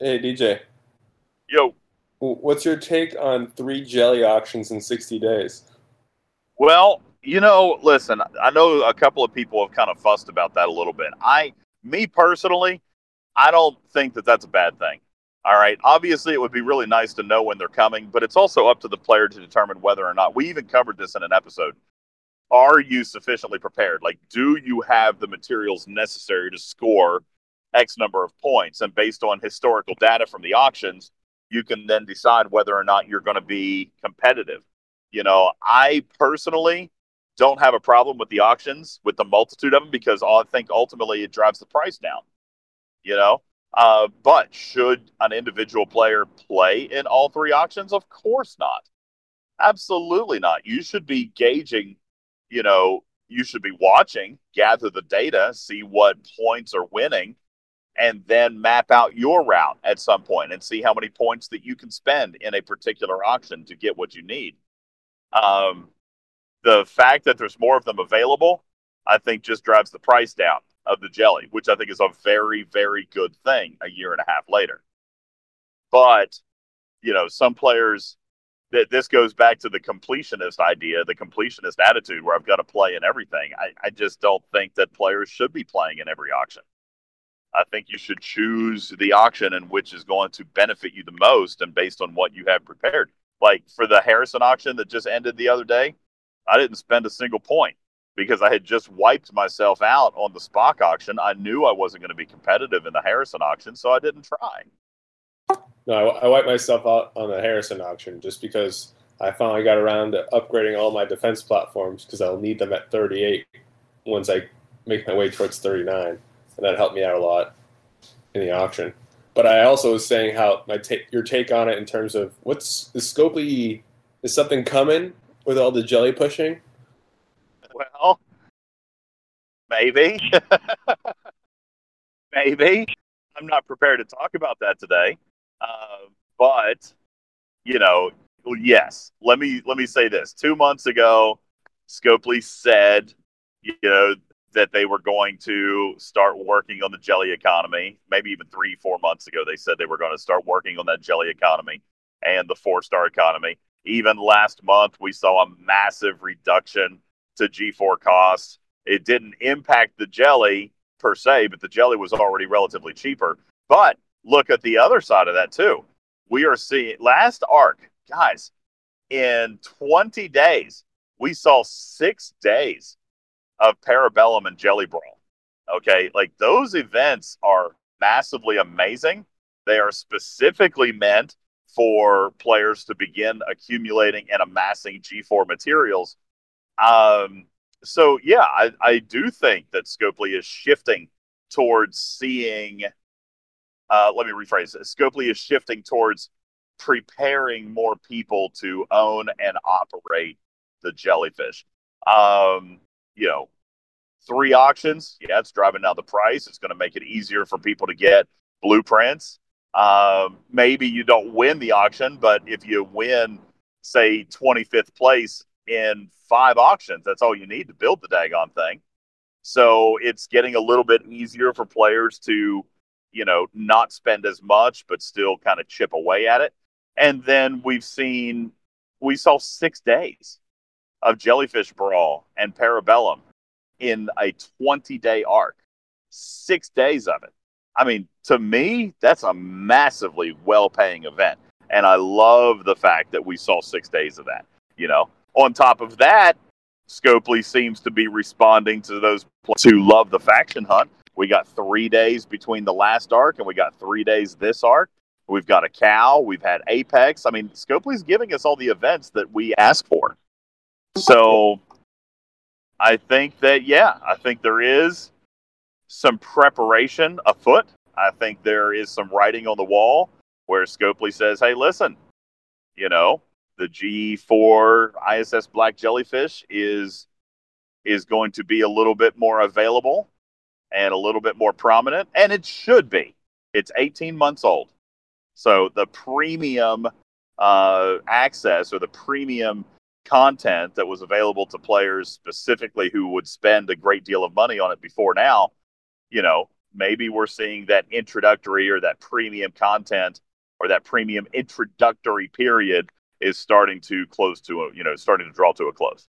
Hey, DJ. Yo. What's your take on three jelly auctions in 60 days? Well, you know, listen, I know a couple of people have kind of fussed about that a little bit. I, me personally, I don't think that that's a bad thing. All right. Obviously, it would be really nice to know when they're coming, but it's also up to the player to determine whether or not. We even covered this in an episode. Are you sufficiently prepared? Like, do you have the materials necessary to score X number of points? And based on historical data from the auctions, you can then decide whether or not you're going to be competitive. You know, I personally don't have a problem with the auctions, with the multitude of them, because I think ultimately it drives the price down. You know, uh, but should an individual player play in all three auctions? Of course not. Absolutely not. You should be gauging, you know, you should be watching, gather the data, see what points are winning, and then map out your route at some point and see how many points that you can spend in a particular auction to get what you need. Um, the fact that there's more of them available, I think, just drives the price down of the jelly, which I think is a very, very good thing a year and a half later. But, you know, some players that this goes back to the completionist idea, the completionist attitude where I've got to play in everything. I, I just don't think that players should be playing in every auction. I think you should choose the auction and which is going to benefit you the most and based on what you have prepared. Like for the Harrison auction that just ended the other day, I didn't spend a single point because I had just wiped myself out on the Spock auction. I knew I wasn't going to be competitive in the Harrison auction, so I didn't try. No, I, I wiped myself out on the Harrison auction just because I finally got around to upgrading all my defense platforms because I'll need them at 38 once I make my way towards 39, and that helped me out a lot in the auction. But I also was saying how my take, your take on it in terms of what's is Scopely is something coming with all the jelly pushing? Well, maybe. maybe. I'm not prepared to talk about that today. Uh, but, you know, yes. Let me let me say this. Two months ago, Scopely said, you know, that they were going to start working on the jelly economy. Maybe even three, four months ago, they said they were going to start working on that jelly economy and the four star economy. Even last month, we saw a massive reduction to G4 costs. It didn't impact the jelly per se, but the jelly was already relatively cheaper. But look at the other side of that too. We are seeing last arc, guys, in 20 days, we saw six days of Parabellum and Jelly Brawl. Okay, like those events are massively amazing. They are specifically meant for players to begin accumulating and amassing G4 materials. Um, so, yeah, I, I do think that Scopely is shifting towards seeing. Uh, let me rephrase it. Scopely is shifting towards preparing more people to own and operate the jellyfish. Um, you know, three auctions. Yeah, it's driving down the price. It's going to make it easier for people to get blueprints. Um, maybe you don't win the auction, but if you win, say, 25th place in five auctions, that's all you need to build the daggone thing. So it's getting a little bit easier for players to, you know, not spend as much, but still kind of chip away at it. And then we've seen, we saw six days of Jellyfish Brawl and Parabellum in a 20 day arc. Six days of it. I mean, to me, that's a massively well paying event. And I love the fact that we saw six days of that. You know, on top of that, Scopely seems to be responding to those who love the faction hunt. We got three days between the last arc and we got three days this arc. We've got a cow. We've had Apex. I mean, Scopely's giving us all the events that we ask for. So I think that, yeah, I think there is some preparation afoot. I think there is some writing on the wall where Scopely says, hey, listen, you know, the G4 ISS Black Jellyfish is is going to be a little bit more available and a little bit more prominent, and it should be. It's 18 months old. So the premium uh, access or the premium content that was available to players specifically who would spend a great deal of money on it before now, you know, maybe we're seeing that introductory or that premium content or that premium introductory period is starting to close to a, you know, starting to draw to a close.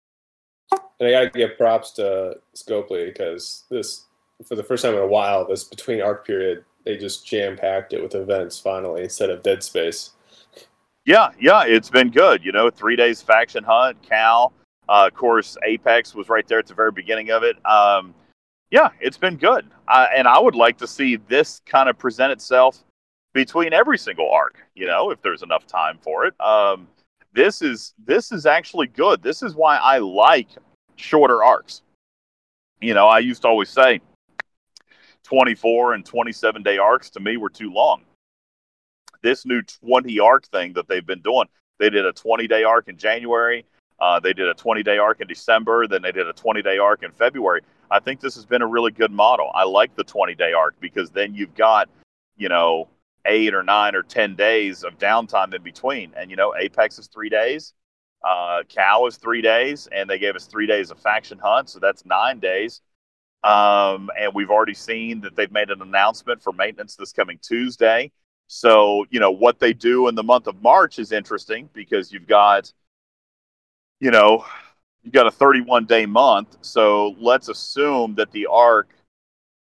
And I got to give props to Scopely because this, for the first time in a while, this between arc period, they just jam packed it with events finally instead of dead space. Yeah, yeah, it's been good. You know, three days faction hunt, Cal. Uh, of course, Apex was right there at the very beginning of it. Um, yeah, it's been good. Uh, and I would like to see this kind of present itself between every single arc, you know, if there's enough time for it. Um, this is this is actually good. This is why I like shorter arcs. You know, I used to always say 24 and 27 day arcs to me were too long. This new 20 arc thing that they've been doing, they did a 20 day arc in January. Uh, they did a 20 day arc in December. Then they did a 20 day arc in February. I think this has been a really good model. I like the 20 day arc because then you've got, you know, eight or nine or 10 days of downtime in between. And, you know, Apex is three days, uh, Cal is three days, and they gave us three days of faction hunt. So that's nine days. Um, and we've already seen that they've made an announcement for maintenance this coming Tuesday. So, you know, what they do in the month of March is interesting because you've got, you know, you've got a 31 day month. So let's assume that the arc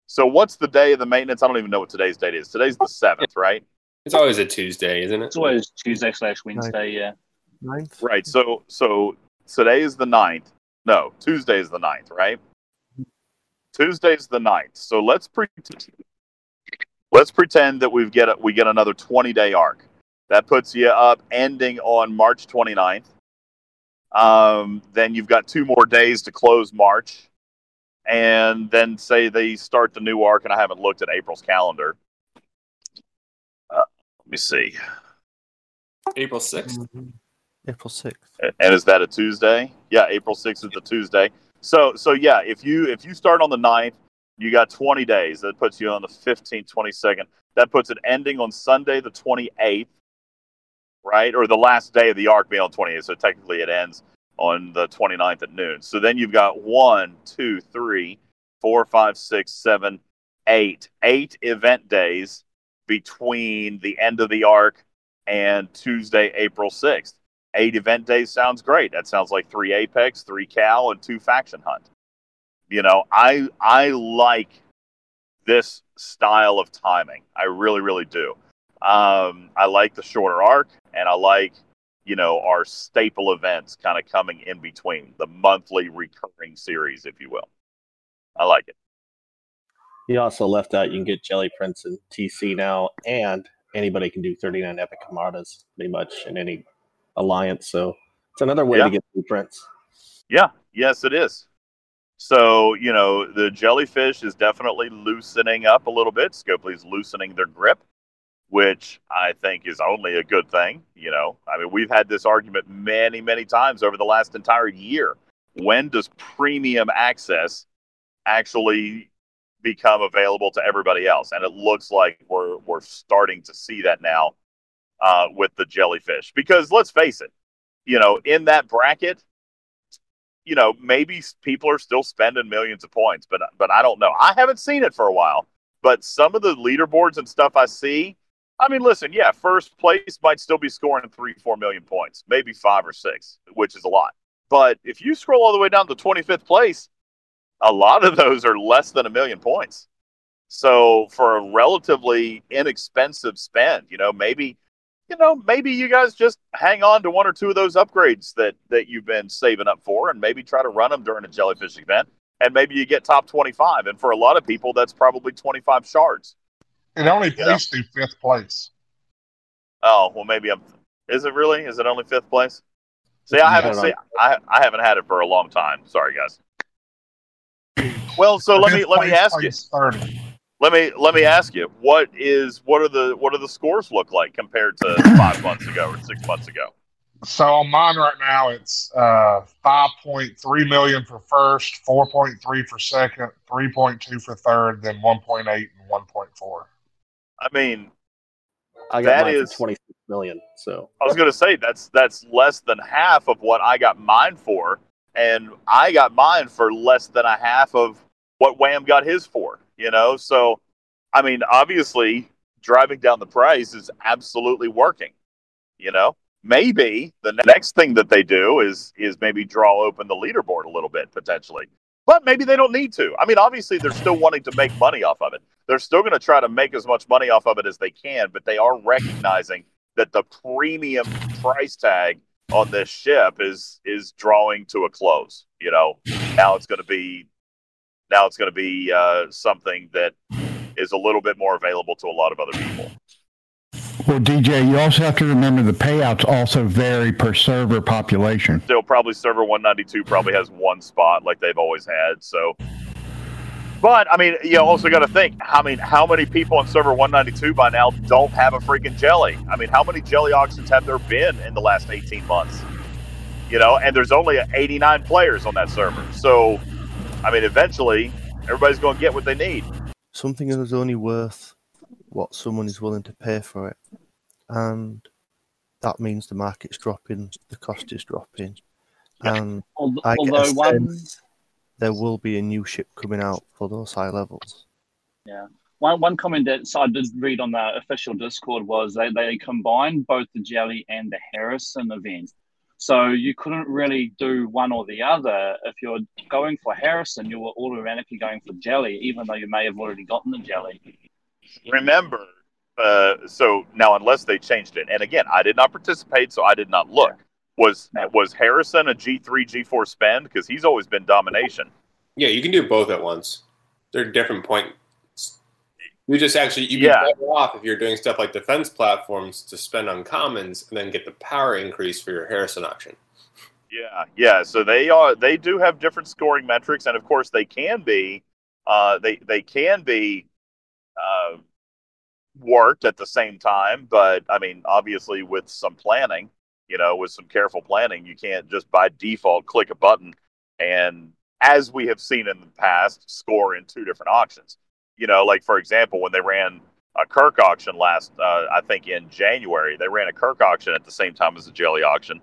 so what's the day of the maintenance? I don't even know what today's date is. Today's the seventh, right? It's always a Tuesday, isn't it? It's always Tuesday slash Wednesday, yeah. Ninth. Right. So so today is the ninth. No, Tuesday is the ninth, right? Mm-hmm. Tuesday's the ninth. So let's pretend let's pretend that we've get a, we get another 20 day arc. That puts you up ending on March 29th. Um, then you've got two more days to close March and then say they start the new arc, and I haven't looked at April's calendar. Uh, let me see. April 6th? Mm-hmm. April sixth. And is that a Tuesday? Yeah, April sixth is the Tuesday. So so yeah, if you if you start on the 9th, you got 20 days. That puts you on the 15th, 22nd. That puts it ending on Sunday the 28th, right? Or the last day of the arc being on 28th. So technically it ends on the 29th at noon. So then you've got one, two, three, four, five, six, seven, eight, eight event days between the end of the arc and Tuesday, April 6th. Eight event days sounds great. That sounds like three Apex, three Cal, and two Faction Hunt. You know, I I like this style of timing. I really, really do. Um, I like the shorter arc, and I like you know, our staple events kind of coming in between the monthly recurring series, if you will. I like it. He also left out you can get Jelly Prince and TC now, and anybody can do 39 Epic Armadas pretty much in any alliance. So it's another way Yeah. to get blueprints. Yeah, yes, it is. So, you know, the jellyfish is definitely loosening up a little bit. Scopely's loosening their grip, which I think is only a good thing. You know, I mean, we've had this argument many, many times over the last entire year. When does premium access actually become available to everybody else? And it looks like we're we're starting to see that now uh, with the jellyfish. Because let's face it, you know, in that bracket, you know, maybe people are still spending millions of points, but but I don't know. I haven't seen it for a while, but some of the leaderboards and stuff I see, I mean, listen, yeah, first place might still be scoring three, four million points, maybe five or six, which is a lot. But if you scroll all the way down to 25th place, a lot of those are less than a million points. So for a relatively inexpensive spend, you know, maybe you know, maybe you guys just hang on to one or two of those upgrades that that you've been saving up for, and maybe try to run them during a jellyfish event, and maybe you get top twenty-five. And for a lot of people, that's probably twenty-five shards. It only Yeah. pays to fifth place. Oh, well, maybe I'm. Is it really? Is it only fifth place? See, I haven't Yeah. seen. I I haven't had it for a long time. Sorry, guys. Well, so let me let me ask you. Thirty. Let me let me ask you. What is what are the what are the scores look like compared to five months ago or six months ago? So on mine right now, it's uh, five point three million for first, four point three for second, three point two for third, then one point eight and one point four. I mean, I got That mine is- for 26 million. So I was going to say that's that's less than half of what I got mine for, and I got mine for less than a half of what Wham got his for. You know, so I mean, obviously, driving down the price is absolutely working. You know, maybe the next thing that they do is is maybe draw open the leaderboard a little bit potentially. But maybe they don't need to. I mean, obviously, they're still wanting to make money off of it. They're still going to try to make as much money off of it as they can, but they are recognizing that the premium price tag on this ship is is drawing to a close. You know, now it's going to be now it's going to be uh, something that is a little bit more available to a lot of other people. Well, DJ, you also have to remember the payouts also vary per server population. Still, probably server 192 probably has one spot like they've always had. So, but I mean, you also got to think. I mean, how many people on server 192 by now don't have a freaking jelly? I mean, how many jelly auctions have there been in the last 18 months? You know, and there's only 89 players on that server. So, I mean, eventually, everybody's going to get what they need. Something is only worth what someone is willing to pay for it. And that means the market's dropping, the cost is dropping. And Although, I get although one, sense there will be a new ship coming out for those high levels. yeah, one one comment that so I did read on the official Discord was they they combined both the Jelly and the Harrison event. So you couldn't really do one or the other. If you're going for Harrison, you were automatically going for Jelly, even though you may have already gotten the Jelly. remember uh, so now unless they changed it and again i did not participate so i did not look was No. was harrison a g3 g4 spend because he's always been domination Yeah, you can do both at once. They're different points. You just actually you'd be Yeah. better off if you're doing stuff like defense platforms to spend on commons and then get the power increase for your Harrison auction. yeah yeah so they are they do have different scoring metrics and of course they can be uh, they they can be uh, worked at the same time but i mean obviously with some planning you know with some careful planning you can't just by default click a button and as we have seen in the past score in two different auctions you know like for example when they ran a kirk auction last uh, i think in january they ran a kirk auction at the same time as the jelly auction.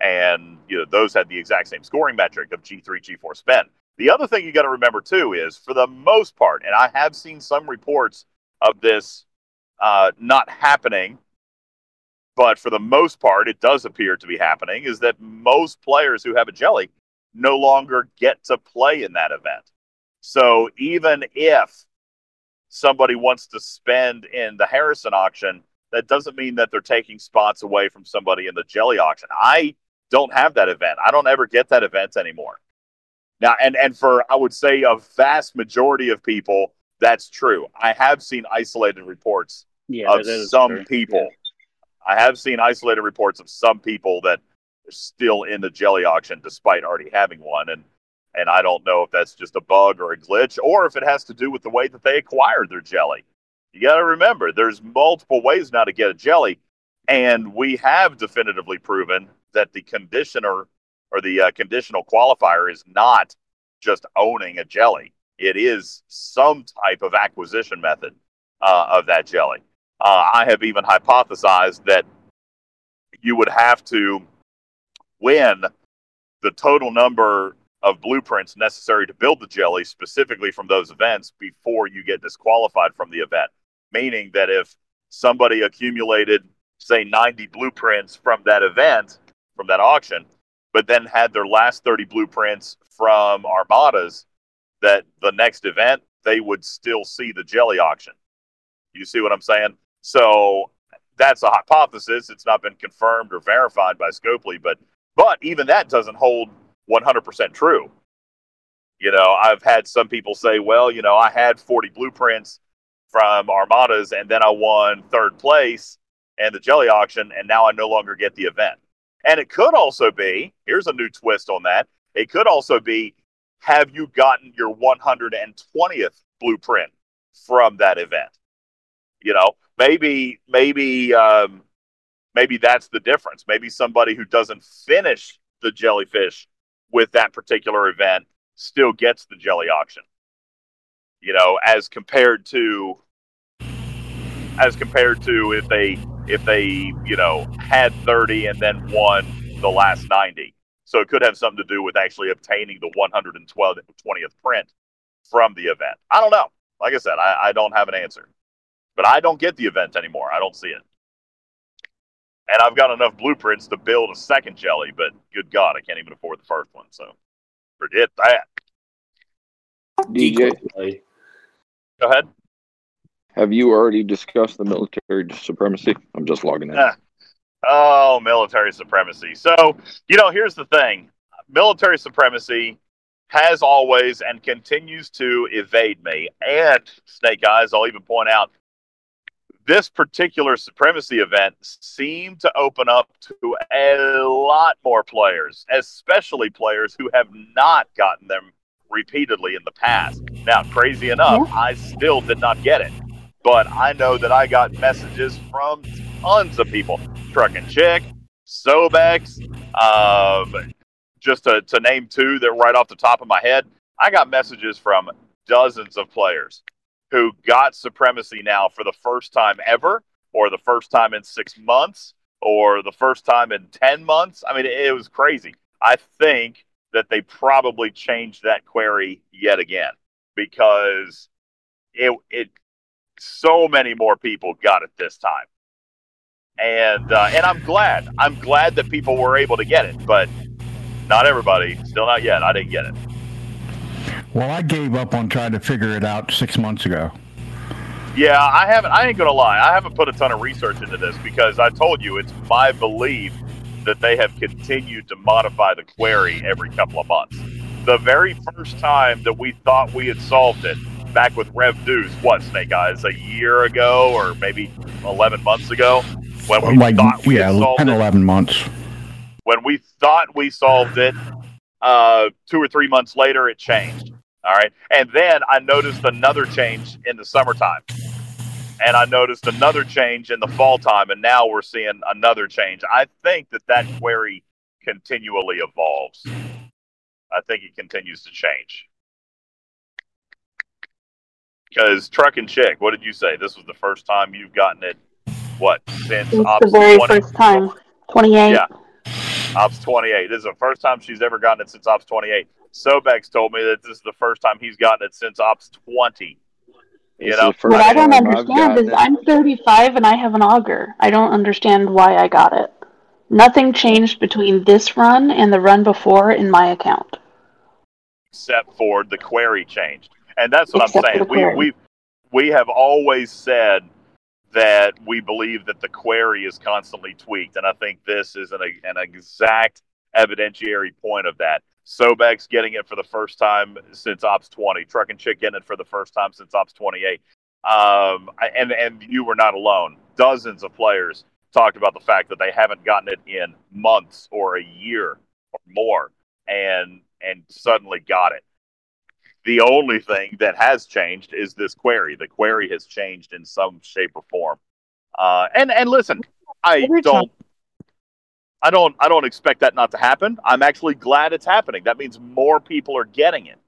And you know those had the exact same scoring metric of g3 g4 spend. The other thing you got to remember too is for the most part and i have seen some reports of this uh, not happening but for the most part it does appear to be happening is that most players who have a jelly no longer get to play in that event. So even if somebody wants to spend in the harrison auction that doesn't mean that they're taking spots away from somebody in the jelly auction. I don't have that event. I don't ever get that event anymore. Now and and for i would say a vast majority of people that's true. I have seen isolated reports Yeah, of some true. people. I have seen isolated reports of some people that are still in the jelly auction despite already having one, and and I don't know if that's just a bug or a glitch, or if it has to do with the way that they acquired their jelly. You got to remember, there's multiple ways now to get a jelly, and we have definitively proven that the conditioner or the uh, conditional qualifier is not just owning a jelly. It is some type of acquisition method uh, of that jelly. Uh, I have even hypothesized that you would have to win the total number of blueprints necessary to build the jelly specifically from those events before you get disqualified from the event. Meaning that if somebody accumulated, say, 90 blueprints from that event, from that auction, but then had their last 30 blueprints from armadas, that the next event, they would still see the jelly auction. You see what I'm saying? So that's a hypothesis. It's not been confirmed or verified by Scopely, but but even that doesn't hold 100% true. You know, I've had some people say, well, you know, I had 40 blueprints from Armadas and then I won third place and the jelly auction and now I no longer get the event. And it could also be, here's a new twist on that. It could also be have you gotten your 120th blueprint from that event? You know, maybe maybe um, maybe that's the difference. Maybe somebody who doesn't finish the jellyfish with that particular event still gets the jelly auction. You know, as compared to as compared to if they if they you know had 30 and then won the last 90. So it could have something to do with actually obtaining the 120th print from the event. I don't know. Like I said, I, I don't have an answer. But I don't get the event anymore. I don't see it. And I've got enough blueprints to build a second jelly, but good God, I can't even afford the first one. So forget that. DJ, Go ahead. have you already discussed the military supremacy? I'm just logging in. Ah. Oh, military supremacy. So, you know, here's the thing military supremacy has always and continues to evade me. And, Snake Eyes, I'll even point out this particular supremacy event seemed to open up to a lot more players, especially players who have not gotten them repeatedly in the past. Now, crazy enough, I still did not get it. But I know that I got messages from tons of people. Truck and Chick, Sobex, um, just to, to name two that right off the top of my head, I got messages from dozens of players who got supremacy now for the first time ever, or the first time in six months, or the first time in 10 months. I mean, it was crazy. I think that they probably changed that query yet again because it, it so many more people got it this time. And uh, and I'm glad. I'm glad that people were able to get it, but not everybody. Still not yet. I didn't get it. Well, I gave up on trying to figure it out six months ago. Yeah, I haven't. I ain't gonna lie. I haven't put a ton of research into this because I told you it's my belief that they have continued to modify the query every couple of months. The very first time that we thought we had solved it, back with Rev Deuce, what Snake Eyes, a year ago or maybe eleven months ago, when we like, thought we yeah, had solved 10, it. 11 months. when we thought we solved it, uh, two or three months later, it changed. All right. And then I noticed another change in the summertime. And I noticed another change in the fall time. And now we're seeing another change. I think that that query continually evolves. I think it continues to change. Because Truck and Chick, what did you say? This was the first time you've gotten it, what, since It's the very 20? first time. 28. Yeah. Ops 28. This is the first time she's ever gotten it since Ops 28. Sobex told me that this is the first time he's gotten it since Ops 20. You This know, What I don't understand is it. I'm 35 and I have an Augur. I don't understand why I got it. Nothing changed between this run and the run before in my account. except for the query changed. And that's what Except I'm saying. We, we, we have always said that we believe that the query is constantly tweaked. And I think this is an, an exact evidentiary point of that. Sobex getting it for the first time since Ops 20. Truck and Chick getting it for the first time since Ops 28. Um, and, and you were not alone. Dozens of players talked about the fact that they haven't gotten it in months or a year or more. And and suddenly got it. The only thing that has changed is this query. The query has changed in some shape or form. Uh, and and listen, I don't, I don't, I don't expect that not to happen. I'm actually glad it's happening. That means more people are getting it,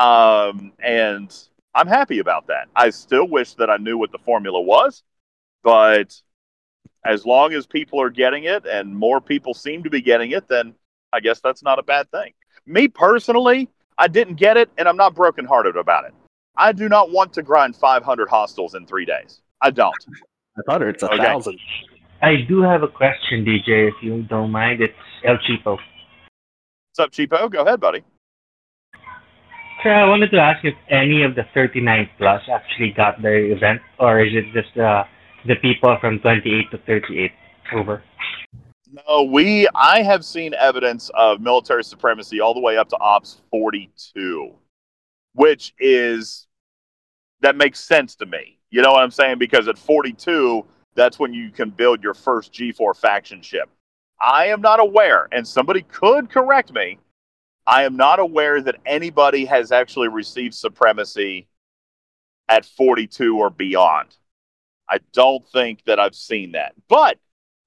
um, and I'm happy about that. I still wish that I knew what the formula was, but as long as people are getting it and more people seem to be getting it, then I guess that's not a bad thing. Me personally, I didn't get it, and I'm not brokenhearted about it. I do not want to grind 500 hostels in three days. I don't. I thought it's a Okay. thousand. I do have a question, DJ, if you don't mind. It's El Chipo. What's up, Cheapo? Go ahead, buddy. So I wanted to ask if any of the 39 plus actually got their event, or is it just uh, the people from 28 to 38 over? No, we. I have seen evidence of military supremacy all the way up to Ops 42, which is that makes sense to me. You know what I'm saying? Because at 42, that's when you can build your first G4 faction ship. I am not aware, and somebody could correct me. I am not aware that anybody has actually received supremacy at 42 or beyond. I don't think that I've seen that. But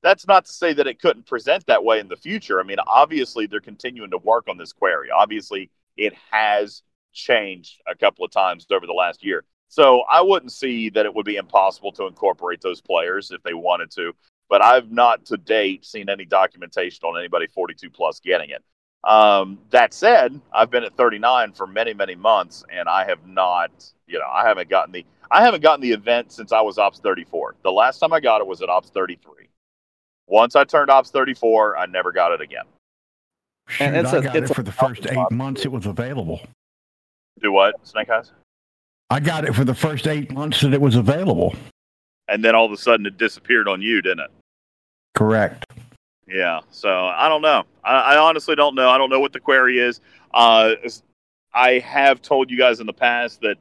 that's not to say that it couldn't present that way in the future. I mean, obviously, they're continuing to work on this query. Obviously, it has changed a couple of times over the last year. So I wouldn't see that it would be impossible to incorporate those players if they wanted to. But I've not to date seen any documentation on anybody 42 plus getting it. Um, that said, I've been at 39 for many, many months, and I have not, you know, I haven't gotten the, I haven't gotten the event since I was Ops 34. The last time I got it was at Ops 33. Once I turned Ops 34, I never got it again. Shoot, And it's I a- got it's it a for the first eight months it was available. Do what, Snake Eyes? I got it for the first eight months that it was available. And then all of a sudden it disappeared on you, didn't it? Correct. Yeah. So I don't know. I, I honestly don't know. I don't know what the query is. Uh, I have told you guys in the past that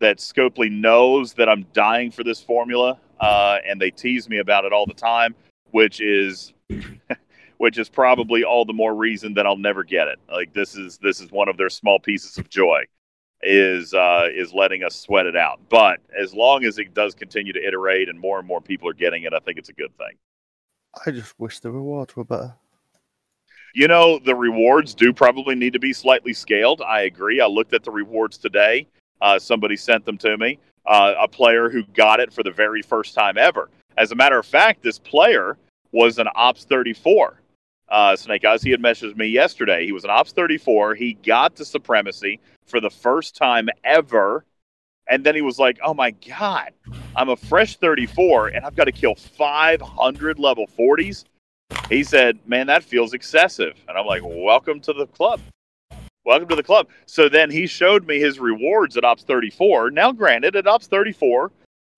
that Scopely knows that I'm dying for this formula, uh, and they tease me about it all the time, which is which is probably all the more reason that I'll never get it. Like this is this is one of their small pieces of joy is uh, is letting us sweat it out. But as long as it does continue to iterate and more and more people are getting it, I think it's a good thing. I just wish the rewards were better. You know, the rewards do probably need to be slightly scaled. I agree. I looked at the rewards today. Uh, somebody sent them to me. Uh, a player who got it for the very first time ever. As a matter of fact, this player was an Ops 34. Uh, Snake Eyes, he had messaged me yesterday. He was an Ops 34. He got the supremacy for the first time ever. And then he was like, oh my God, I'm a fresh 34 and I've got to kill 500 level 40s. He said, man, that feels excessive. And I'm like, welcome to the club. Welcome to the club. So then he showed me his rewards at Ops 34. Now, granted, at Ops 34,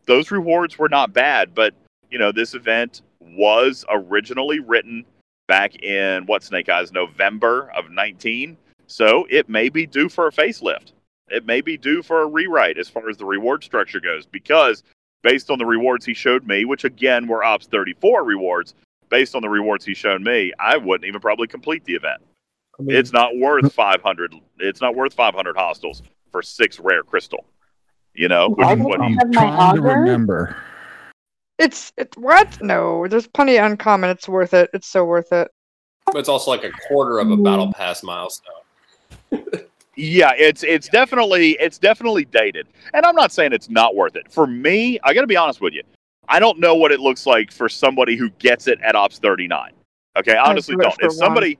those rewards were not bad, but you know, this event was originally written back in what Snake Eyes November of 19. So it may be due for a facelift. It may be due for a rewrite as far as the reward structure goes, because based on the rewards he showed me, which again were Ops 34 rewards, based on the rewards he showed me, I wouldn't even probably complete the event. I mean, It's not worth 500. It's not worth 500 hostiles for six rare crystal. You know, which I is what don't have my Trying to remember. It's it, what? No, there's plenty of uncommon. It's worth it. It's so worth it. But it's also like a quarter of a mm-hmm. battle pass milestone. Yeah, it's it's definitely it's definitely dated, and I'm not saying it's not worth it. For me, I got to be honest with you. I don't know what it looks like for somebody who gets it at Ops 39. Okay, I honestly don't. If somebody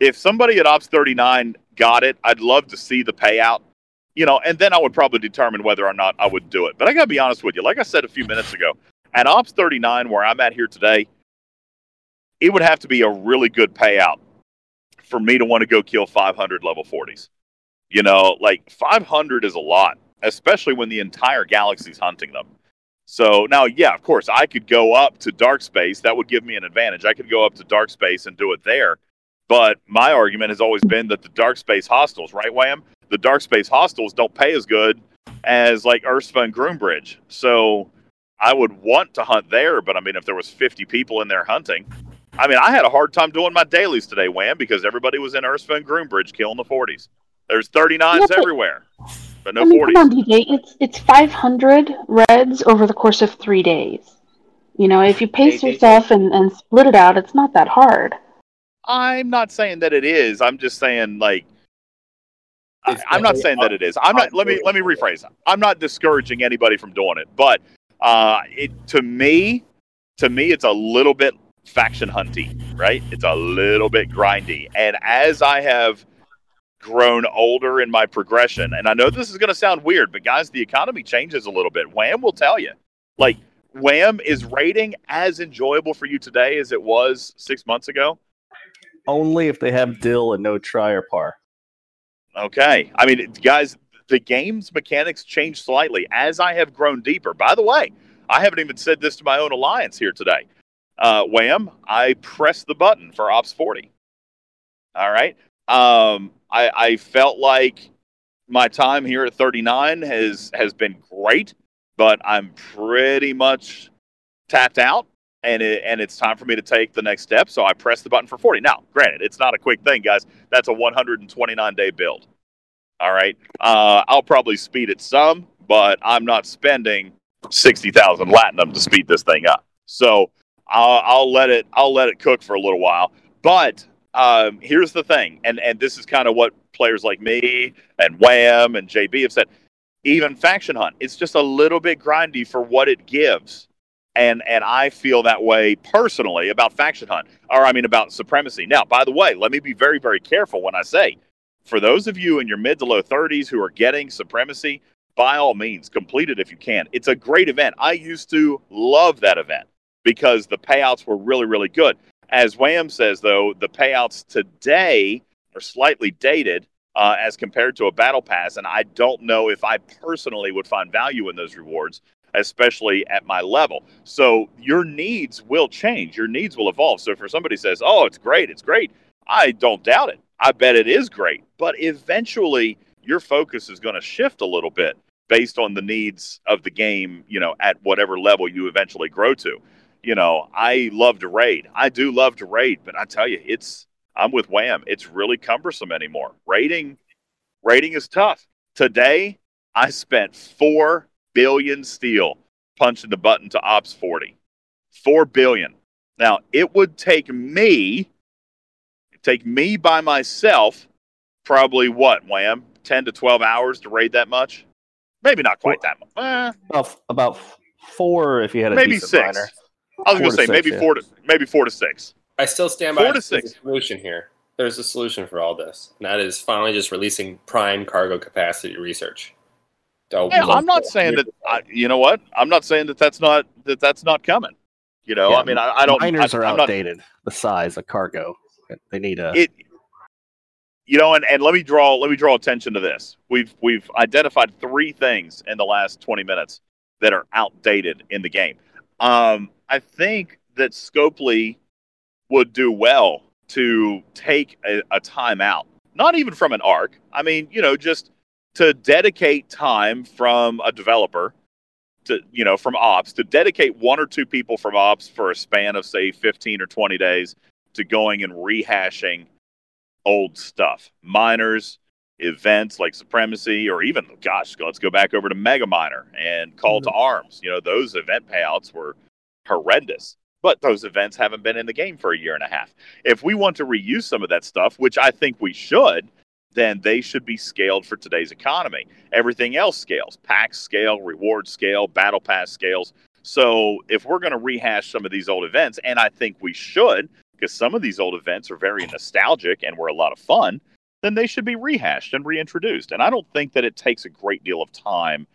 if somebody at Ops 39 got it, I'd love to see the payout. You know, and then I would probably determine whether or not I would do it. But I got to be honest with you. Like I said a few minutes ago, at Ops 39, where I'm at here today, it would have to be a really good payout for me to want to go kill 500 level 40s. You know, like 500 is a lot, especially when the entire galaxy's hunting them. So now, yeah, of course, I could go up to dark space. That would give me an advantage. I could go up to dark space and do it there. But my argument has always been that the dark space hostiles, right, Wham? The dark space hostiles don't pay as good as like Ursva and Groombridge. So I would want to hunt there, but I mean, if there was 50 people in there hunting, I mean, I had a hard time doing my dailies today, Wham, because everybody was in Ursva and Groombridge killing the 40s. There's 39s Yeah, but- everywhere, but no I mean, 40s. come on, DJ. It's it's 500 reds over the course of three days. You know, if you pace Hey, yourself and, and split it out, it's not that hard. I'm not saying that it is. I'm just saying like I, It's I'm not saying that it is. I'm not. Let me let me rephrase. I'm not discouraging anybody from doing it, but uh, it to me, to me, it's a little bit faction hunty, right? It's a little bit grindy, and as I have grown older in my progression, and I know this is going to sound weird, but guys, the economy changes a little bit. Wham will tell you, like Wham is rating as enjoyable for you today as it was six months ago. Only if they have dill and no try or par. Okay. I mean, guys, the game's mechanics change slightly as I have grown deeper. By the way, I haven't even said this to my own alliance here today. Uh, Wham, I pressed the button for Ops 40. All right. Um, I, I felt like my time here at 39 has has been great, but I'm pretty much tapped out, and it, and it's time for me to take the next step. So I pressed the button for 40. Now, granted, it's not a quick thing, guys. That's a 129 day build. All right. Uh, I'll probably speed it some, but I'm not spending 60,000 latinum to speed this thing up. So I'll, I'll let it I'll let it cook for a little while. But um, here's the thing, and and this is kind of what players like me and Wham and JB have said. Even faction hunt, it's just a little bit grindy for what it gives, and and I feel that way personally about faction hunt, or I mean about supremacy. Now, by the way, let me be very very careful when I say, for those of you in your mid to low 30s who are getting supremacy, by all means, complete it if you can. It's a great event. I used to love that event because the payouts were really really good. As Wham says, though, the payouts today are slightly dated uh, as compared to a battle pass, and I don't know if I personally would find value in those rewards especially at my level. So your needs will change, your needs will evolve. So for somebody says, "Oh, it's great, it's great," I don't doubt it. I bet it is great, but eventually your focus is going to shift a little bit based on the needs of the game, you know, at whatever level you eventually grow to. You know, I love to raid. I do love to raid, but I tell you, it's I'm with Wham. It's really cumbersome anymore. Raiding raiding is tough. Today, I spent 4 billion steel punching the button to ops 40 4 billion now it would take me take me by myself probably what wham 10 to 12 hours to raid that much maybe not quite that much eh, About, about four if you had a maybe six miner. I was going to to say six, maybe yeah. four to maybe four to six I still stand by Four by to there's a six. solution here. There's a solution for all this, and that is finally just releasing prime cargo capacity research. To open yeah, i'm not saying that I, you know what i'm not saying that that's not that that's not coming you know Yeah, i mean i, I don't Miners I, are I'm not, outdated. The size of cargo, they need a. it you know and, and let me draw let me draw attention to this we've we've identified three things in the last 20 minutes that are outdated in the game um i think that scopely would do well to take a, a time out not even from an arc. I mean you know just to dedicate time from a developer to you know from ops to dedicate one or two people from ops for a span of say 15 or 20 days to going and rehashing old stuff. Miners events like supremacy or even gosh let's go back over to mega miner and call to mm-hmm. arms. You know those event payouts were horrendous. But those events haven't been in the game for a year and a half. If we want to reuse some of that stuff which i think we should then they should be scaled for today's economy. Everything else scales. Pack scale reward scale battle pass scales. So if we're going to rehash some of these old events and i think we should because some of these old events are very nostalgic and were a lot of fun, then they should be rehashed and reintroduced. And I don't think that it takes a great deal of time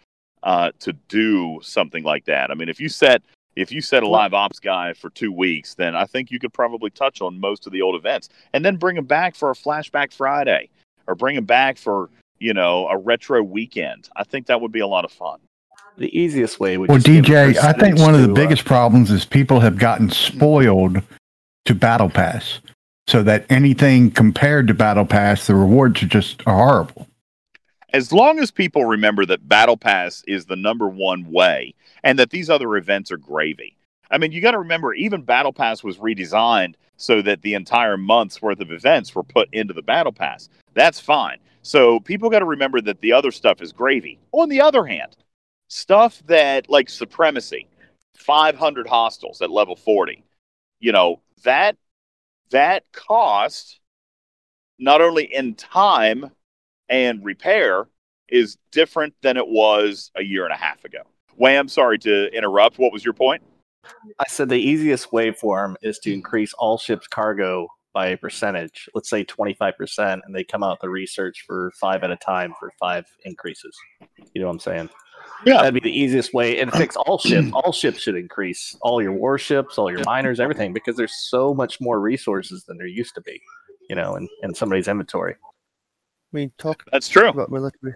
uh, to do something like that. I mean, if you set if you set a live ops guy for two weeks, then I think you could probably touch on most of the old events, and then bring them back for a flashback Friday, or bring them back for you know a retro weekend. I think that would be a lot of fun. the easiest way would Well, just give a DJ, I think one of the to, uh, biggest problems is people have gotten spoiled to Battle Pass, so that anything compared to Battle Pass, the rewards are just horrible. As long as people remember that Battle Pass is the number one way and that these other events are gravy. I mean, you got to remember, even Battle Pass was redesigned so that the entire month's worth of events were put into the Battle Pass. That's fine. So people got to remember that the other stuff is gravy. On the other hand, stuff that like Supremacy, 500 hostiles at level 40, you know, that that cost not only in time and repair is different than it was a year and a half ago. Wham, sorry to interrupt. What was your point? I said the easiest way for them is to increase all ships' cargo by a percentage. Let's say 25%, and they come out the research for five at a time for five increases. You know what I'm saying? Yeah. That'd be the easiest way. And fix all ships. All ships should increase. All your warships, all your miners, everything, because there's so much more resources than there used to be, you know, in, in somebody's inventory. I mean, talk That's true. about military.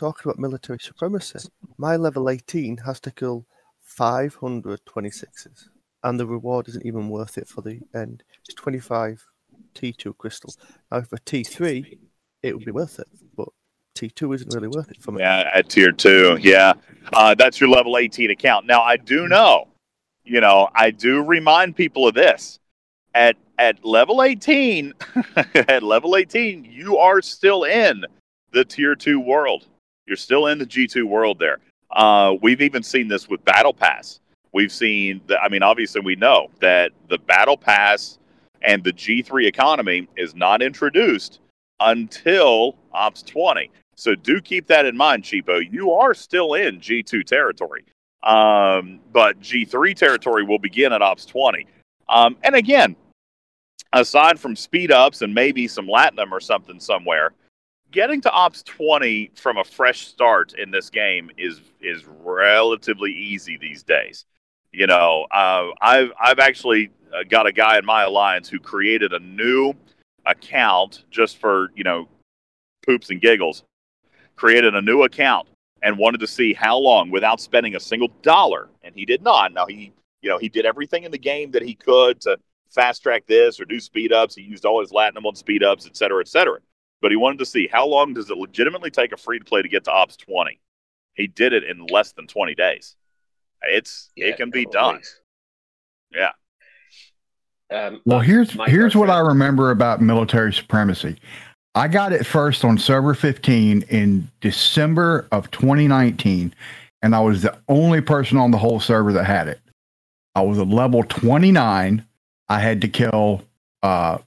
Talking about military supremacy, my level 18 has to kill 526s, and the reward isn't even worth it for the end. It's 25 T2 crystals. Now, for T3, it would be worth it, but T2 isn't really worth it for me. Yeah, at tier two. Yeah. Uh, that's your level 18 account. Now, I do know, you know, I do remind people of this. At at level 18, at level 18, you are still in the tier two world. You're still in the G2 world there. Uh, we've even seen this with Battle Pass. We've seen I mean, obviously, we know that the Battle Pass and the G3 economy is not introduced until Ops 20. So do keep that in mind, Cheapo. You are still in G2 territory. Um, but G3 territory will begin at Ops 20. Um, and again, aside from speed ups and maybe some Latinum or something somewhere, getting to Ops 20 from a fresh start in this game is is relatively easy these days. You know, uh, I've I've actually uh, got a guy in my alliance who created a new account just for you know poops and giggles. Created a new account and wanted to see how long without spending a single dollar, and he did not. Now he you know he did everything in the game that he could to fast track this or do speed ups. He used all his Latinum on speed ups, et cetera, et cetera but he wanted to see how long does it legitimately take a free to play to get to ops 20 he did it in less than 20 days it's Yeah, it can be done weeks. yeah Um, Well, here's my here's what I remember about military supremacy. I got it first on server 15 in December of 2019, and I was the only person on the whole server that had it. I was a level 29. I had to kill uh,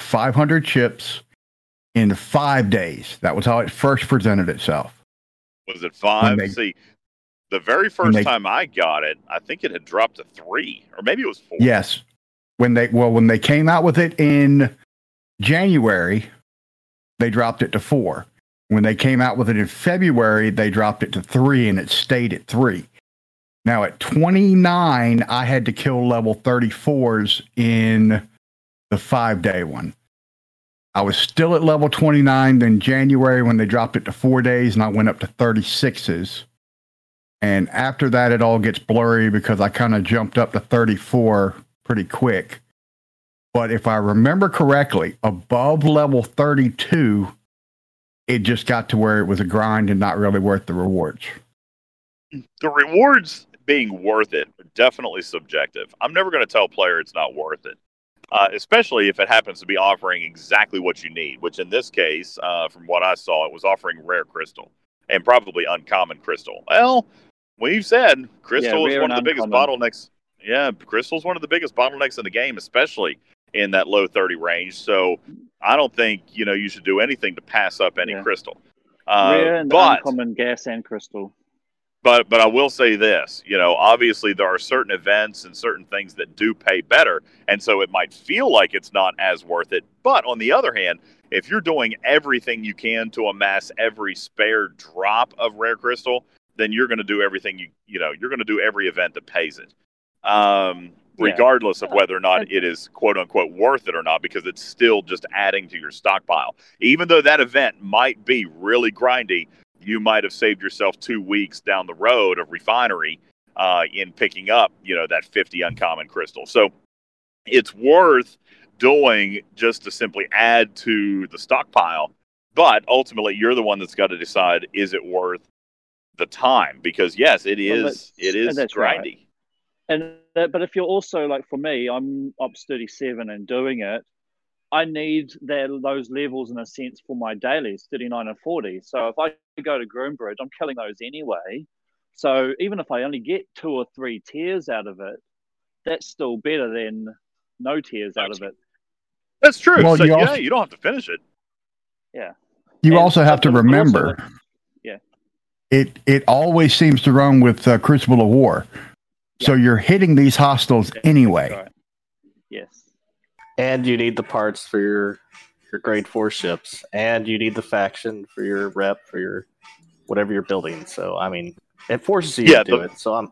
500 chips in five days. That was how it first presented itself. was it five they- see the very first they- time i got it i think it had dropped to three or maybe it was four Yes. When they well, when they came out with it in January, they dropped it to four. When they came out with it in February, they dropped it to three and it stayed at three. Now at 29, I had to kill level 34s in the five day one. I was still at level 29 then January when they dropped it to four days and I went up to 36s. And after that, it all gets blurry because I kind of jumped up to 34 pretty quick. But if I remember correctly, above level 32, it just got to where it was a grind and not really worth the rewards. the rewards being worth it definitely subjective. I'm never going to tell a player it's not worth it, uh, especially if it happens to be offering exactly what you need. Which in this case, uh, from what I saw, it was offering rare crystal and probably uncommon crystal. Well, we've said crystal is one of the biggest uncommon. bottlenecks. Yeah, crystal's one of the biggest bottlenecks in the game, especially in that low 30 range. So I don't think you know you should do anything to pass up any Yeah. crystal. Uh, Rare and but uncommon gas and crystal. But but I will say this, you know, obviously there are certain events and certain things that do pay better, and so it might feel like it's not as worth it. But on the other hand, if you're doing everything you can to amass every spare drop of rare crystal, then you're going to do everything you you know you're going to do every event that pays it, um, Yeah. regardless of whether or not it is quote unquote worth it or not, because it's still just adding to your stockpile. Even though that event might be really grindy, you might have saved yourself two weeks down the road of refinery uh, in picking up, you know, that 50 uncommon crystal. So it's worth doing just to simply add to the stockpile. But ultimately, you're the one that's got to decide is it worth the time? Because yes, it Well, is. and is right. grindy. And that, but if you're also like for me, I'm ops 37 and doing it. I need that, those levels in a sense for my dailies, 39 and 40. So if I go to Groombridge, I'm killing those anyway. So even if I only get two or three tiers out of it, that's still better than no tiers out of it. That's true. Well, so, you yeah, also- you don't have to finish it. Yeah. You And- also have to but- but also, remember yeah. it it always seems to run with uh, Crucible of War. So you're hitting these hostiles anyway. Right. Yes. And you need the parts for your your grade four ships, and you need the faction for your rep for your whatever you're building. So I mean, it forces you Yeah, to do the- it. So I'm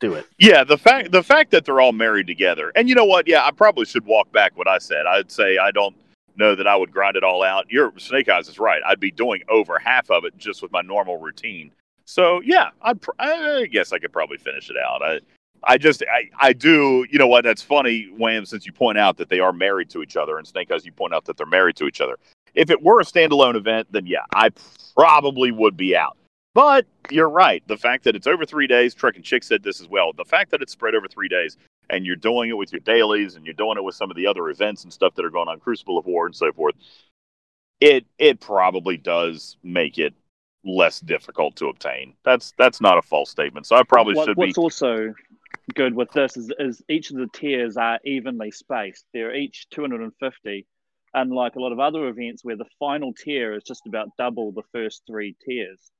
do it. Yeah, the fact the fact that they're all married together, and you know what? Yeah, I probably should walk back what I said. I'd say I don't know that I would grind it all out. Your Snake Eyes is right. I'd be doing over half of it just with my normal routine. So yeah, I'd pr- I guess I could probably finish it out. I I just I, I do. You know what? That's funny, Wham. Since you point out that they are married to each other, and Snake Eyes, you point out that they're married to each other. If it were a standalone event, then yeah, I probably would be out. But you're right. The fact that it's over three days, Trek and Chick said this as well. The fact that it's spread over three days and you're doing it with your dailies and you're doing it with some of the other events and stuff that are going on, Crucible of War and so forth, it it probably does make it less difficult to obtain. That's that's not a false statement. So I probably What- should be what's also good with this is, is each of the tiers are evenly spaced. They're each 250, unlike a lot of other events where the final tier is just about double the first three tiers.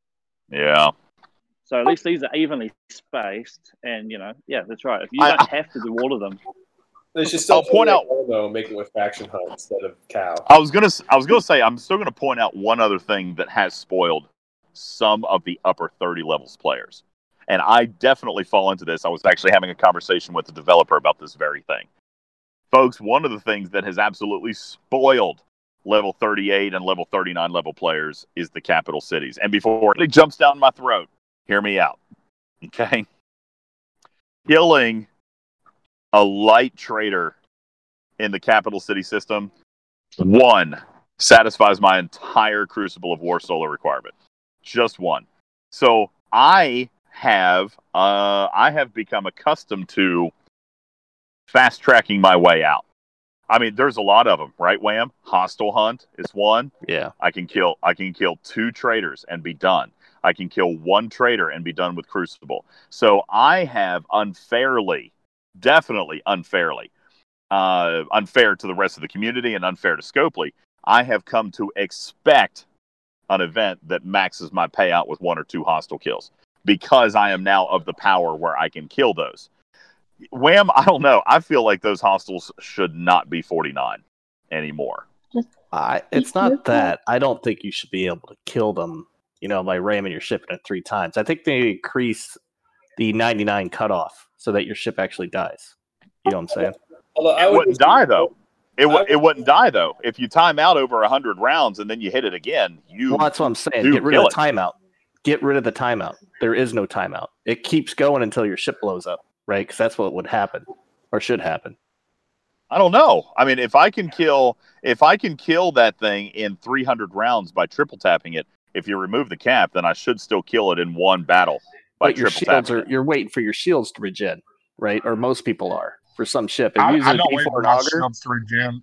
Yeah. So at least these are evenly spaced, and you know, yeah, that's right. If you I- don't have to do all of them, They should still I'll point out- though, make it with faction hunt instead of cow. I was gonna s- I was gonna say I'm still gonna point out one other thing that has spoiled some of the upper 30 levels players. And I definitely fall into this. I was actually having a conversation with the developer about this very thing. Folks, one of the things that has absolutely spoiled level 38 and level 39 level players is the capital cities. And before it jumps down my throat, hear me out. Okay? Killing a light trader in the capital city system one satisfies my entire Crucible of War solo requirement. Just one. So I have uh, I have become accustomed to fast tracking my way out. I mean, there's a lot of them, right? Wham! Hostile hunt is one. Yeah. I can kill I can kill two traders and be done. I can kill one trader and be done with Crucible. So I have unfairly, definitely unfairly, uh, unfair to the rest of the community and unfair to Scopely, I have come to expect an event that maxes my payout with one or two hostile kills because I am now of the power where I can kill those. Wham, I don't know. I feel like those hostiles should not be 49 anymore. I, it's not that. I don't think you should be able to kill them, you know, by ramming your ship in it three times. I think they increase the 99 cutoff so that your ship actually dies. You know what I'm saying? Although I It would wouldn't die though. It, w- it wouldn't die though. If you time out over 100 rounds and then you hit it again, you Well, that's what I'm saying. do Get rid kill of the timeout. Get rid of the timeout. There is no timeout. It keeps going until your ship blows up, right? Because that's what would happen or should happen. I don't know. I mean, if I can kill if I can kill that thing in 300 rounds by triple tapping it, if you remove the cap, then I should still kill it in one battle by But your shields tapping. are you're waiting for your shields to regen, right? Or most people are for some ship. I, And using I a don't wait for and my Augur, shields to regen.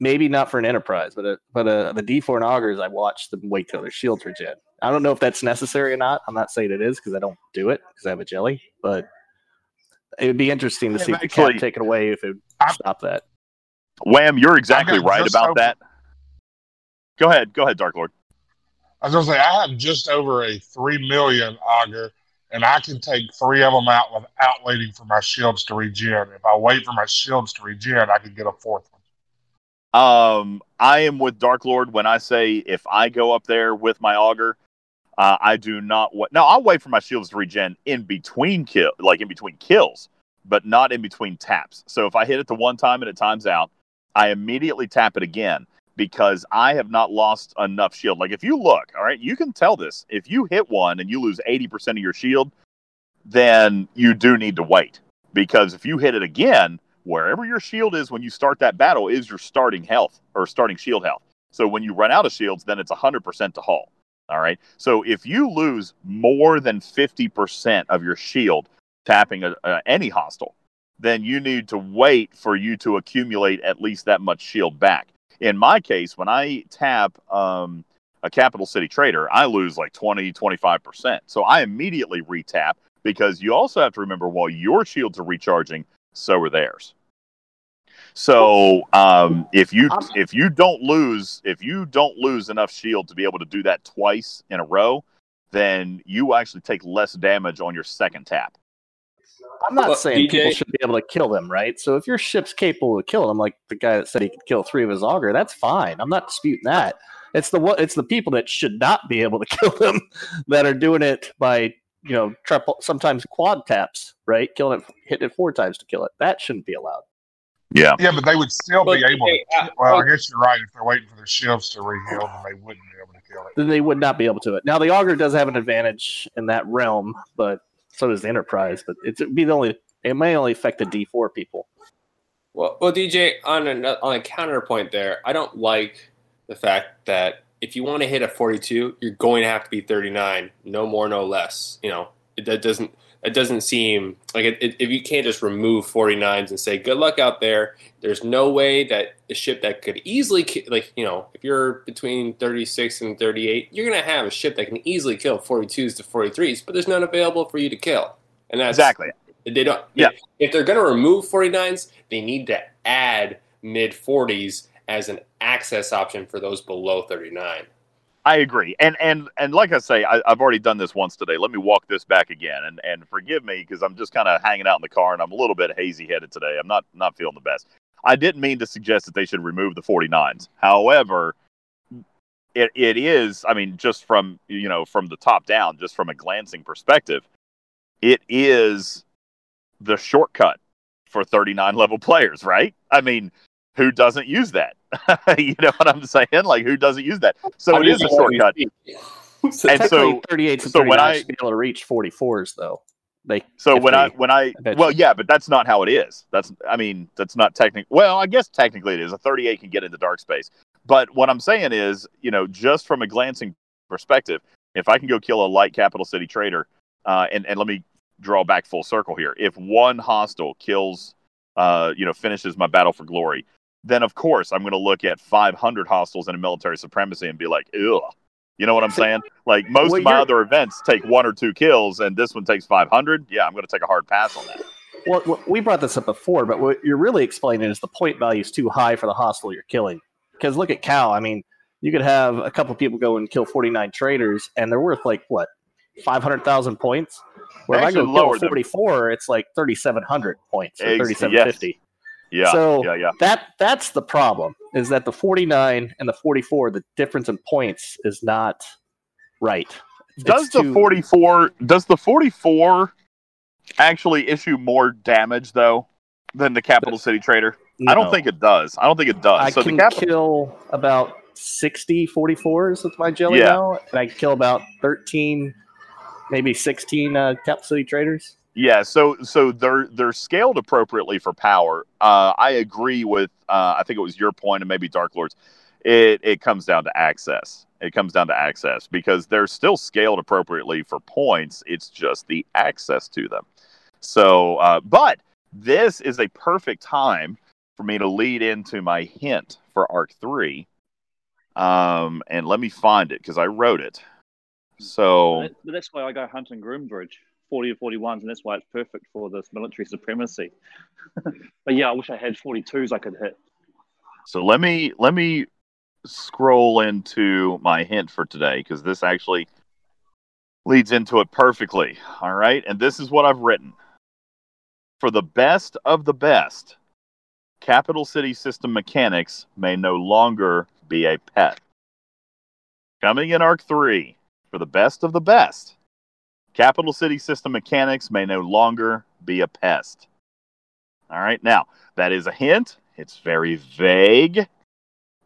Maybe not for an enterprise, but uh but uh, the D4 and Augurs, I watch them wait till their shields regen. I don't know if that's necessary or not. I'm not saying it is because I don't do it because I have a jelly, but it would be interesting to Yeah, see if the actually- cap take it away if it would stop that. Wham, you're exactly right about over- that. Go ahead, go ahead, Dark Lord. I was gonna say I have just over a three million Augur, and I can take three of them out without waiting for my shields to regen. If I wait for my shields to regen, I can get a fourth one. Um, I am with Dark Lord when I say if I go up there with my Augur, uh, I do not. Wa- now I'll wait for my shields to regen in between kill, like in between kills, but not in between taps. So if I hit it the one time and it times out, I immediately tap it again because I have not lost enough shield. Like if you look, all right, you can tell this. If you hit one and you lose eighty percent of your shield, then you do need to wait because if you hit it again, wherever your shield is when you start that battle is your starting health or starting shield health. So when you run out of shields, then it's 100% to hull. All right. So if you lose more than 50% of your shield tapping a, a, any hostile, then you need to wait for you to accumulate at least that much shield back. In my case, when I tap um, a capital city trader, I lose like 20, 25%. So I immediately retap because you also have to remember while your shields are recharging, so are theirs. So um, if you if you don't lose if you don't lose enough shield to be able to do that twice in a row, then you actually take less damage on your second tap. I'm not Well, saying people should be able to kill them, right? So if your ship's capable of killing them, like the guy that said he could kill three of his Augur, that's fine. I'm not disputing that. It's the what it's the people that should not be able to kill them that are doing it by you know triple sometimes quad taps, right? Killing it, hitting it four times to kill it. That shouldn't be allowed. Yeah. Yeah, but they would still Well, be able hey, to. uh, Well, I guess you're right. If they're waiting for their shields to reheal, then they wouldn't be able to kill it. Then they would not be able to it. Now the Augur does have an advantage in that realm, but so does the enterprise. But it's, it'd be the only. It may only affect the D4 people. Well, well, DJ, on a, on a counterpoint there, I don't like the fact that if you want to hit a 42, you're going to have to be 39, no more, no less. You know, it, that doesn't it doesn't seem like it, it, if you can't just remove 49s and say good luck out there. There's no way that a ship that could easily like you know if you're between 36 and 38, you're gonna have a ship that can easily kill 42s to 43s, but there's none available for you to kill, and that's Exactly. they don't. Yeah. If they're going to remove 49s, they need to add mid 40s as an access option for those below 39. I agree, and and and like I say, I, I've already done this once today. Let me walk this back again, and and forgive me because I'm just kind of hanging out in the car and I'm a little bit hazy headed today. I'm not not feeling the best. I didn't mean to suggest that they should remove the 49s. However, it, it is. I mean, just from you know from the top down, just from a glancing perspective, it is the shortcut for 39 level players, right? I mean, who doesn't use that? you know what I'm saying? Like, who doesn't use that? So I it mean, is a shortcut. So and so, 38 and so when I should be able to reach 44s though. They so if when I when I bet well yeah, but that's not how it is. That's I mean that's not technical. Well, I guess technically it is. A 38 can get into dark space, but what I'm saying is, you know, just from a glancing perspective, if I can go kill a light capital city trader, uh, and and let me draw back full circle here. If one hostile kills, uh, you know, finishes my battle for glory, then of course I'm going to look at 500 hostiles in a military supremacy and be like, ugh. You know what I'm saying? Like most Well, of my other events take one or two kills, and this one takes 500. Yeah, I'm going to take a hard pass on that. Well, we brought this up before, but what you're really explaining is the point value is too high for the hostile you're killing. Because look at Cal. I mean, you could have a couple people go and kill 49 traders, and they're worth like what, 500,000 points. Where if I go kill lower them. 44, it's like 3,700 points or Ex- 3,750. Yeah, So yeah, yeah. that that's the problem is that the 49 and the 44, the difference in points is not right. Does It's the too- 44 does the 44 actually issue more damage though than the capital city trader? I don't think it does. I don't think it does. I so can the capital kill about 60 44s with my jelly Yeah. now, and I can kill about 13, maybe 16 uh, Cap City traders. Yeah, so so they're they're scaled appropriately for power. Uh, I agree with uh, I think it was your point and maybe Dark Lords. It it comes down to access. It comes down to access because they're still scaled appropriately for points. It's just the access to them. So, uh, but this is a perfect time for me to lead into my hint for Arc Three. Um, and let me find it because I wrote it. So. That's why I go hunting Groombridge, 40 or 41s, and that's why it's perfect for this military supremacy. but yeah, I wish I had 42s I could hit. So let me let me scroll into my hint for today because this actually leads into it perfectly. All right, and this is what I've written. For the best of the best, capital city system mechanics may no longer be a pet. Coming in Arc 3, for the best of the best, capital city system mechanics may no longer be a pest. All right, now that is a hint. It's very vague,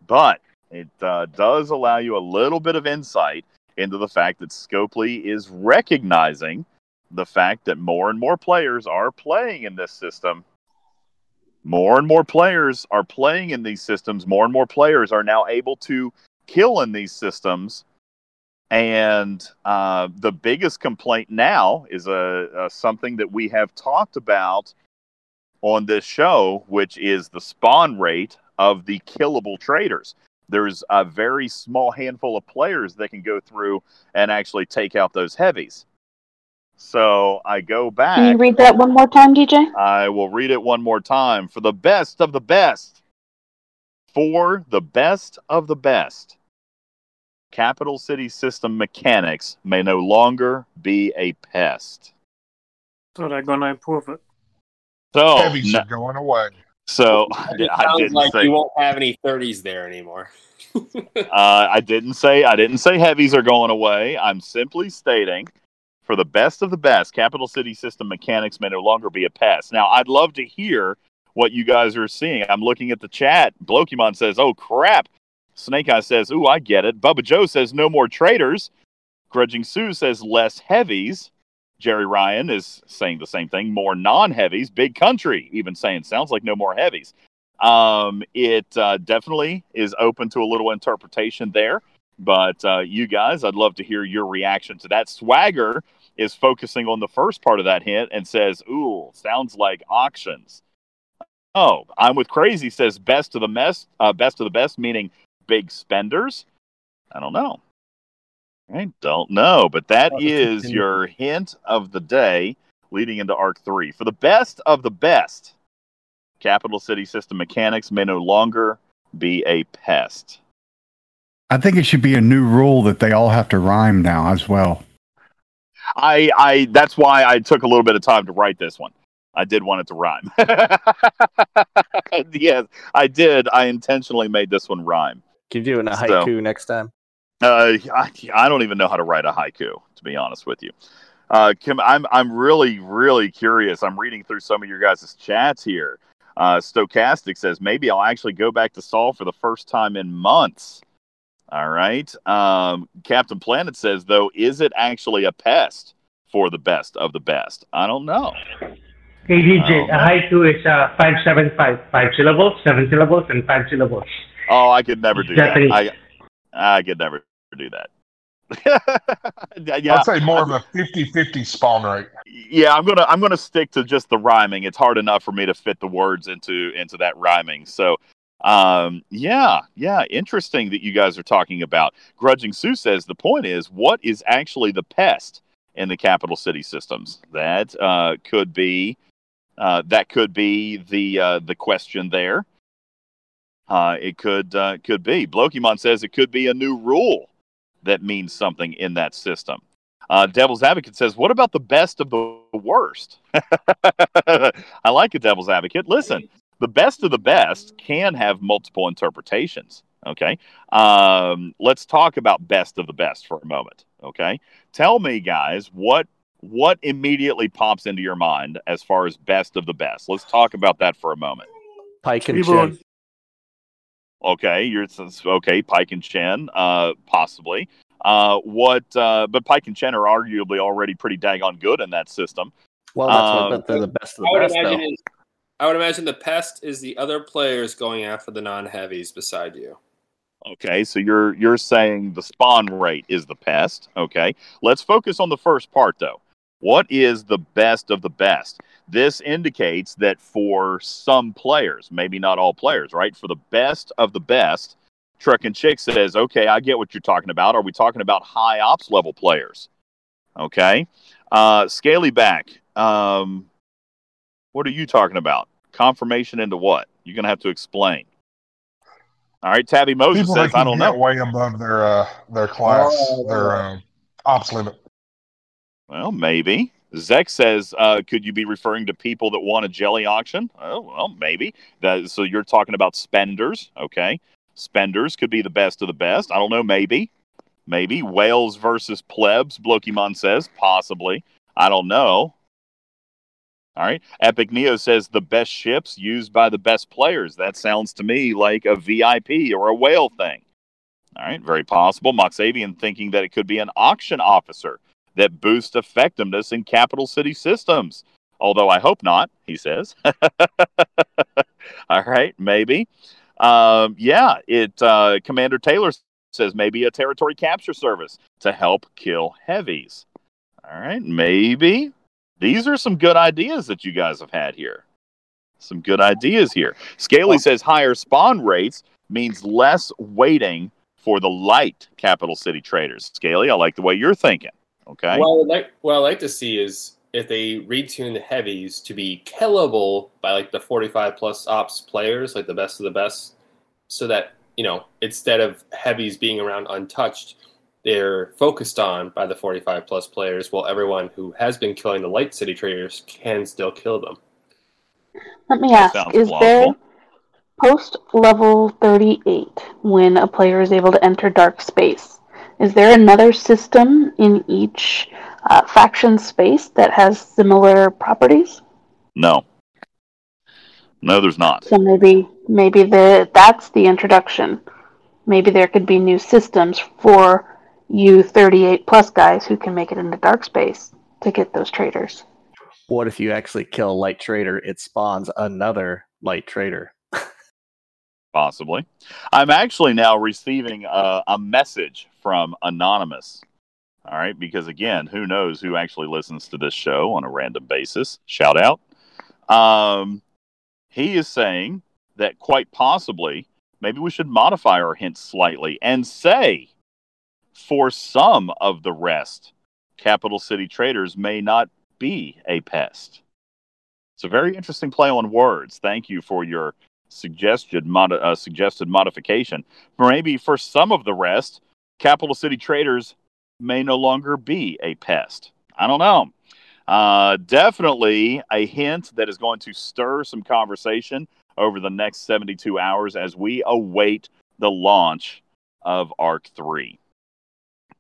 but it uh, does allow you a little bit of insight into the fact that Scopely is recognizing the fact that more and more players are playing in this system. More and more players are playing in these systems. More and more players are now able to kill in these systems. And uh, the biggest complaint now is a, a something that we have talked about on this show, which is the spawn rate of the killable traders. There's a very small handful of players that can go through and actually take out those heavies. So I go back. Can you read that one more time, DJ? I will read it one more time. For the best of the best, for the best of the best, capital city system mechanics may no longer be a pest. So they're gonna improve it. So, Heavies no- are going away. so It I sounds didn't like say. you won't have any 30s there anymore. Uh, I didn't say I didn't say heavies are going away. I'm simply stating, for the best of the best, capital city system mechanics may no longer be a pest. Now, I'd love to hear what you guys are seeing. I'm looking at the chat. Blokimon says, "Oh crap." Snake Eye says, "Ooh, I get it." Bubba Joe says, "No more traders." Grudging Sue says, "Less heavies." Jerry Ryan is saying the same thing. More non-heavies. Big Country even saying, "Sounds like no more heavies." Um, it uh, definitely is open to a little interpretation there. But uh, you guys, I'd love to hear your reaction to that. Swagger is focusing on the first part of that hint and says, "Ooh, sounds like auctions." Oh, I'm with Crazy says best of the best, uh, best of the best, meaning big spenders. I don't know. I don't know, but that is your hint of the day leading into Arc 3. For the best of the best, Capital City System mechanics may no longer be a pest. I think it should be a new rule that they all have to rhyme now as well. I, I that's why I took a little bit of time to write this one. I did want it to rhyme. yes, I did. I intentionally made this one rhyme. Can you do it in a So- haiku next time? Uh, I, I don't even know how to write a haiku, to be honest with you. Uh, Kim, I'm I'm really really curious. I'm reading through some of your guys' chats here. Uh, Stochastic says maybe I'll actually go back to Saul for the first time in months. All right. Um, Captain Planet says though, is it actually a pest for the best of the best? I don't know. Hey DJ, Oh. a haiku is uh, five seven five, five syllables, seven syllables, and five syllables. Oh, I could never do that. I I could never do that. yeah, I'd say more of a 50-50 spawn rate. yeah i'm gonna i'm gonna stick to just the rhyming. It's hard enough for me to fit the words into into that rhyming. So um yeah yeah interesting that you guys are talking about. Grudging sue says the point is what is actually the pest in the capital city systems? That uh could be uh that could be the uh the question there uh it could uh could be blokimon says it could be a new rule that means something in that system uh, Devil's Advocate says, "What about the best of the worst?" I like a Devil's Advocate. Listen, the best of the best can have multiple interpretations. Okay, um, let's talk about best of the best for a moment. Okay, tell me, guys, what what immediately pops into your mind as far as best of the best? Let's talk about that for a moment. Pike and T-Bone. Chin. Okay, you're okay. Pike and Chen, uh, possibly. Uh, what? Uh, but Pike and Chen are arguably already pretty daggone good in that system. Well, that's Um, what they're the best of I the would best, imagine though. is, I would imagine the pest is the other players going after the non-heavies beside you. Okay, so you're you're saying the spawn rate is the pest. Okay, let's focus on the first part though. What is the best of the best? This indicates that for some players, maybe not all players, right? For the best of the best, Truck and Chick says, "Okay, I get what you're talking about. Are we talking about high ops level players?" Okay, uh, Scalyback. Um, what are you talking about? Confirmation into what? You're gonna have to explain. All right, Tabby Moses People says, "I don't get know." way above their uh, their class, Oh. their um, ops limit. Well, maybe. Zek says, uh, could you be referring to people that won a jelly auction? Oh, well, maybe. That, so you're talking about spenders, okay? Spenders could be the best of the best. I don't know, maybe. Maybe. Whales versus plebs, Blokimon says, possibly. I don't know. All right. Epic Neo says the best ships used by the best players. That sounds to me like a VIP or a whale thing. All right. Very possible. Moxavian thinking that it could be an auction officer that boost effectiveness in capital city systems. Although I hope not, he says. All right, maybe. Um, yeah, it. Uh, Commander Taylor says maybe a territory capture service to help kill heavies. All right, maybe. These are some good ideas that you guys have had here. Some good ideas here. Scaly says higher spawn rates means less waiting for the light capital city traders. Scaly, I like the way you're thinking. Okay. What I'd like, what I'd like to see is if they retune the heavies to be killable by like the 45 plus ops players, like the best of the best, so that you know instead of heavies being around untouched, they're focused on by the 45 plus players, while everyone who has been killing the light city traders can still kill them. Let me ask: sounds Is there post level thirty-eight when a player is able to enter dark space? Is there another system in each uh, faction space that has similar properties? No. No, there's not. So maybe maybe the that's the introduction. Maybe there could be new systems for you 38 plus guys who can make it into dark space to get those traders. What if you actually kill a light trader? It spawns another light trader. Possibly. I'm actually now receiving a, a message from Anonymous. All right, because again, who knows who actually listens to this show on a random basis? Shout out. Um, he is saying that quite possibly, maybe we should modify our hints slightly and say, for some of the rest, capital city traders may not be a pest. It's a very interesting play on words. Thank you for your suggested mod- uh, suggested modification. Maybe for some of the rest, capital city traders may no longer be a pest. I don't know. Uh, definitely a hint that is going to stir some conversation over the next 72 hours as we await the launch of Arc 3.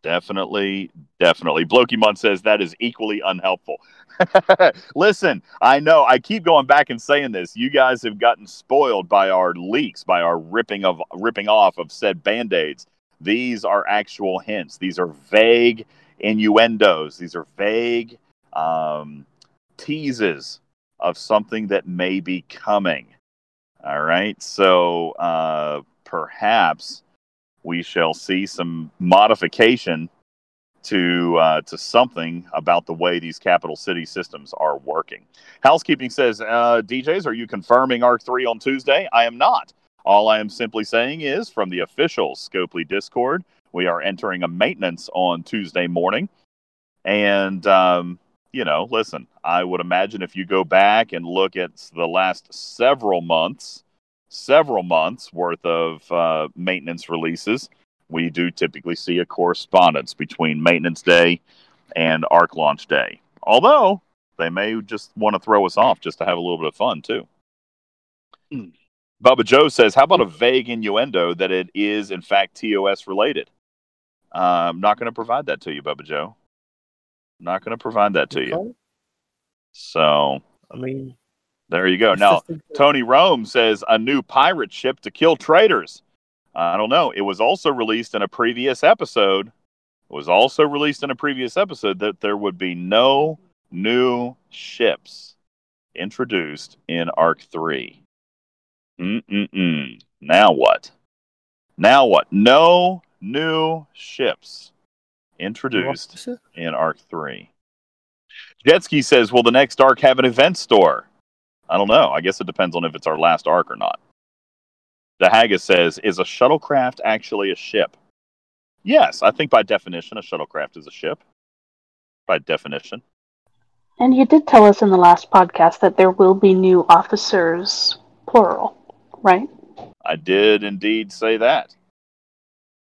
Definitely, definitely. Blokey says that is equally unhelpful. Listen, I know I keep going back and saying this. You guys have gotten spoiled by our leaks, by our ripping of ripping off of said band-aids. These are actual hints. These are vague innuendos. These are vague um, teases of something that may be coming. All right. So uh, perhaps we shall see some modification to uh, to something about the way these capital city systems are working. Housekeeping says, uh, DJs, are you confirming Arc Three on Tuesday? I am not. All I am simply saying is, from the official Scopely Discord, we are entering a maintenance on Tuesday morning, and um, you know, listen, I would imagine if you go back and look at the last several months, several months worth of uh, maintenance releases, we do typically see a correspondence between maintenance day and arc launch day. Although they may just want to throw us off just to have a little bit of fun too. Mm. Bubba Joe says, "How about a vague innuendo that it is in fact TOS related?" Uh, I'm not going to provide that to you, Bubba Joe. I'm Not going to provide that to you. So, I mean, there you go. Now, Tony Rome says a new pirate ship to kill traitors. I don't know. It was also released in a previous episode. It was also released in a previous episode that there would be no new ships introduced in Arc 3. Mm-mm-mm. Now what? Now what? No new ships introduced in Arc 3. Jetski says, Will the next arc have an event store? I don't know. I guess it depends on if it's our last arc or not. The Haggis says, Is a shuttlecraft actually a ship? Yes, I think by definition, a shuttlecraft is a ship. By definition. And you did tell us in the last podcast that there will be new officers, plural, right? I did indeed say that.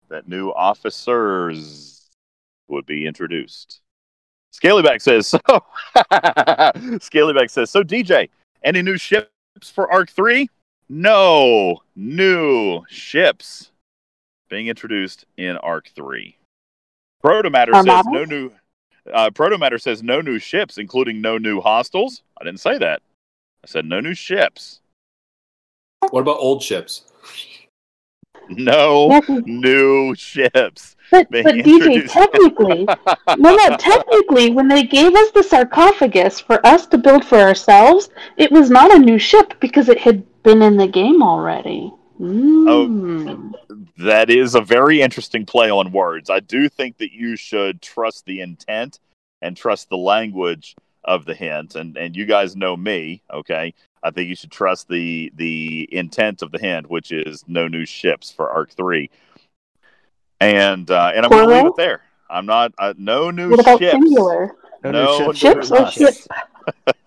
That new officers would be introduced. Scalyback says so. Scalyback says so. DJ, any new ships for Arc Three? No new ships being introduced in Arc Three. Protomatter says no new. Uh, Protomatter says no new ships, including no new hostiles. I didn't say that. I said no new ships. What about old ships? No new ships. But, but DJ, technically, no, no, technically, when they gave us the sarcophagus for us to build for ourselves, it was not a new ship because it had been in the game already. Mm. Oh, that is a very interesting play on words. I do think that you should trust the intent and trust the language of the hint. And and you guys know me, okay? I think you should trust the the intent of the hint, which is no new ships for Arc Three and uh, and I'm going to leave it there. I'm not uh, no new what about ships. singular? No, no ships, ships or ships?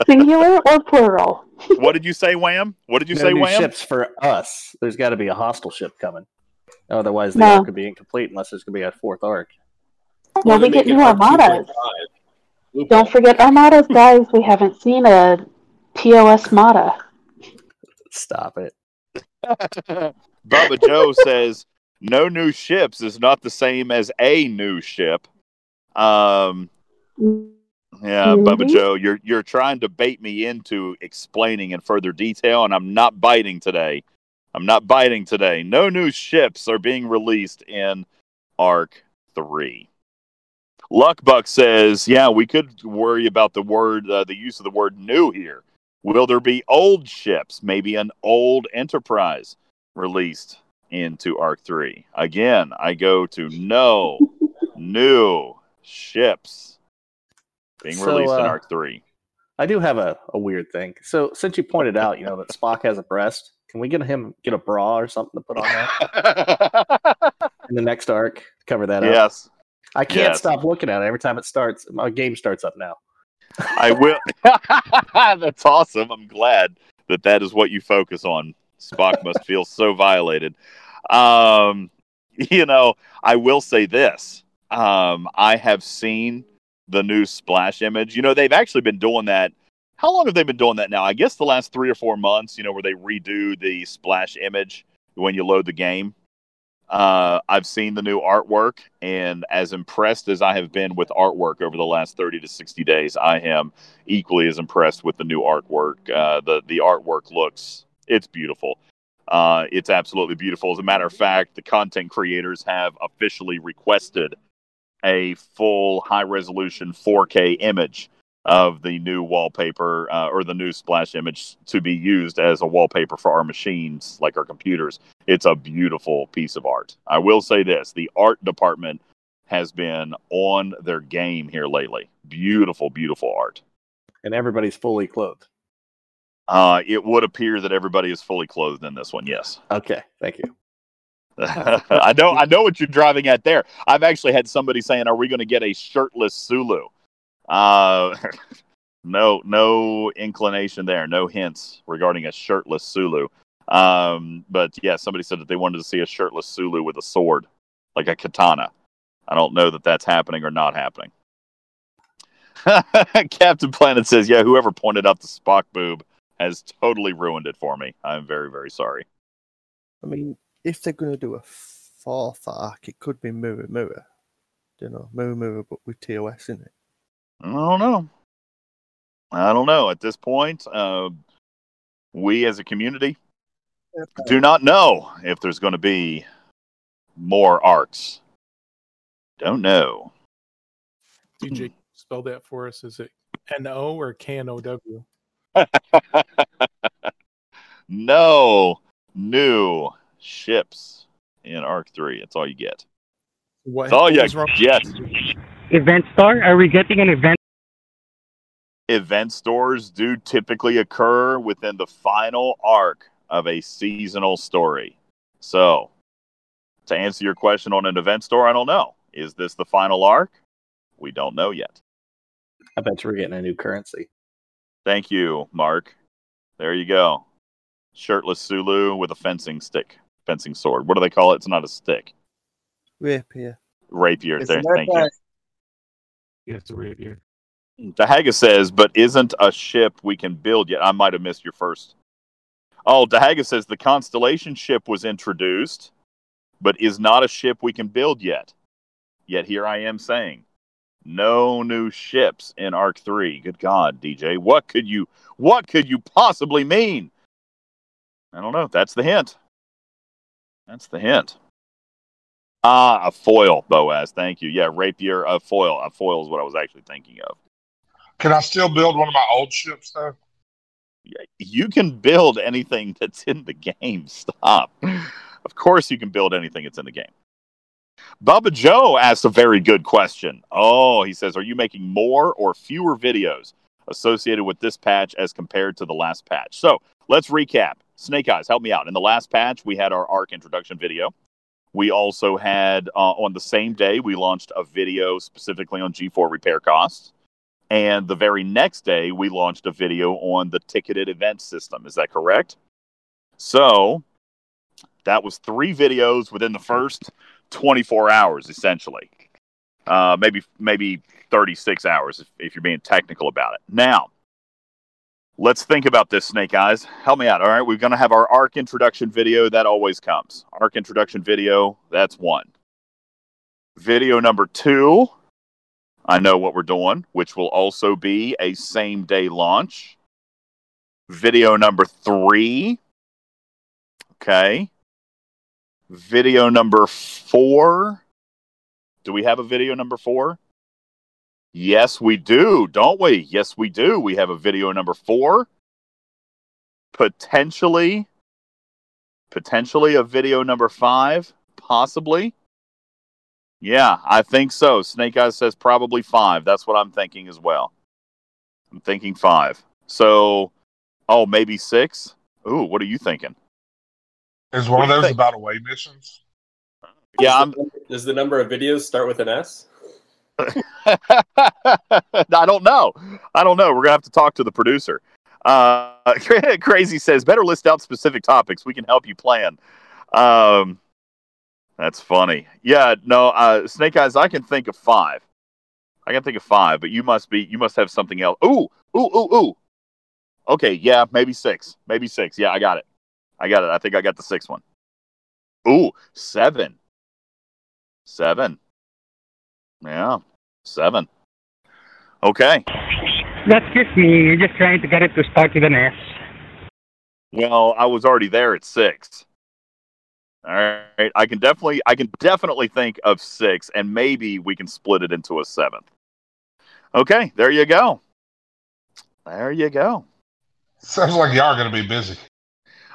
singular or plural? what did you say, Wham? What did you no say, new Wham? Ships for us. There's got to be a hostile ship coming. Otherwise, the No. arc could be incomplete unless there's going to be a fourth arc. No, we get new armadas. Don't forget armadas, guys. We haven't seen a TOS Mata. Stop it. Bubba Joe says no new ships is not the same as a new ship. Um, yeah, Bubba Mhm. Joe, you're you're trying to bait me into explaining in further detail, and I'm not biting today. I'm not biting today. No new ships are being released in Arc Three. Luckbuck says, "Yeah, we could worry about the word, uh, the use of the word new here. Will there be old ships? Maybe an old Enterprise released into Arc Three? Again, I go to no new ships being So, released in uh, Arc Three. I do have a, a weird thing. So since you pointed out, you know, that Spock has a breast, can we get him get a bra or something to put on that in the next arc? Cover that up. Yes, I can't Yes. stop looking at it every time it starts. My game starts up now. I will. That's awesome. I'm glad that that is what you focus on Spock must feel so violated. Um, you know, I will say this. Um, I have seen the new splash image. You know, they've actually been doing that. How long have they been doing that now? I guess the last three or four months, you know, where they redo the splash image when you load the game. Uh, I've seen the new artwork, and as impressed as I have been with artwork over the last 30 to 60 days, I am equally as impressed with the new artwork. Uh, the the artwork looks it's beautiful. Uh, it's absolutely beautiful. As a matter of fact, the content creators have officially requested a full high resolution 4K image of the new wallpaper uh, or the new splash image to be used as a wallpaper for our machines, like our computers. It's a beautiful piece of art. I will say this the art department has been on their game here lately. Beautiful, beautiful art. And everybody's fully clothed. Uh, it would appear that everybody is fully clothed in this one. Yes. Okay. Thank you. I know. I know what you're driving at there. I've actually had somebody saying, "Are we going to get a shirtless Sulu?" Uh, no, no inclination there. No hints regarding a shirtless Sulu. Um, but yeah, somebody said that they wanted to see a shirtless Sulu with a sword, like a katana. I don't know that that's happening or not happening. Captain Planet says, "Yeah, whoever pointed out the Spock boob has totally ruined it for me. I'm very, very sorry." I mean, if they're going to do a fourth arc, it could be Mirror Mirror. You know, Mirror Mirror, but with TOS in it. I don't know. I don't know. At this point, uh, we as a community do not know if there's going to be more arcs. Don't know. DJ, spell that for us. Is it N O or K N O W? no new ships in Arc 3. That's all you get. What That's all you get. Event store? Are we getting an event? Event stores do typically occur within the final arc of a seasonal story. So, to answer your question on an event store, I don't know. Is this the final arc? We don't know yet. I bet you we're getting a new currency. Thank you, Mark. There you go. Shirtless Sulu with a fencing stick, fencing sword. What do they call it? It's not a stick. Rapier. Rapier. It's There. not Thank you. That- Yes, the rapier. Dahaga says, but isn't a ship we can build yet? I might have missed your first. Oh, Dahaga says the Constellation ship was introduced, but is not a ship we can build yet. Yet here I am saying, no new ships in Arc 3. Good God, DJ. What could you what could you possibly mean? I don't know. That's the hint. That's the hint. Ah, a foil, Boaz. Thank you. Yeah, rapier, a foil. A foil is what I was actually thinking of. Can I still build one of my old ships though? you can build anything that's in the game. Stop. Of course, you can build anything that's in the game. Bubba Joe asked a very good question. Oh, he says, Are you making more or fewer videos associated with this patch as compared to the last patch? So let's recap. Snake Eyes, help me out. In the last patch, we had our ARC introduction video. We also had, uh, on the same day, we launched a video specifically on G4 repair costs. And the very next day, we launched a video on the ticketed event system. Is that correct? So that was three videos within the first 24 hours, essentially. Uh, maybe maybe 36 hours if, if you're being technical about it. Now, let's think about this, Snake Eyes. Help me out. All right, we're going to have our ARC introduction video. That always comes. ARC introduction video. That's one. Video number two. I know what we're doing, which will also be a same day launch. Video number three. Okay. Video number four. Do we have a video number four? Yes, we do, don't we? Yes, we do. We have a video number four. Potentially, potentially a video number five, possibly. Yeah, I think so. Snake Eyes says probably five. That's what I'm thinking as well. I'm thinking five. So, oh, maybe six. Ooh, what are you thinking? Is one of those about away missions? Yeah, I'm. Does the number of videos start with an S? I don't know. I don't know. We're gonna have to talk to the producer. Uh, Crazy says, better list out specific topics. We can help you plan. Um, that's funny. Yeah, no, uh, Snake Eyes, I can think of five. I can think of five, but you must be, you must have something else. Ooh, ooh, ooh, ooh. Okay, yeah, maybe six. Maybe six. Yeah, I got it. I got it. I think I got the sixth one. Ooh, seven. Seven. Yeah, seven. Okay. That's just me. You're just trying to get it to start with an S. Well, I was already there at six. All right, I can definitely, I can definitely think of six, and maybe we can split it into a seventh. Okay, there you go. There you go. Sounds like y'all are going to be busy.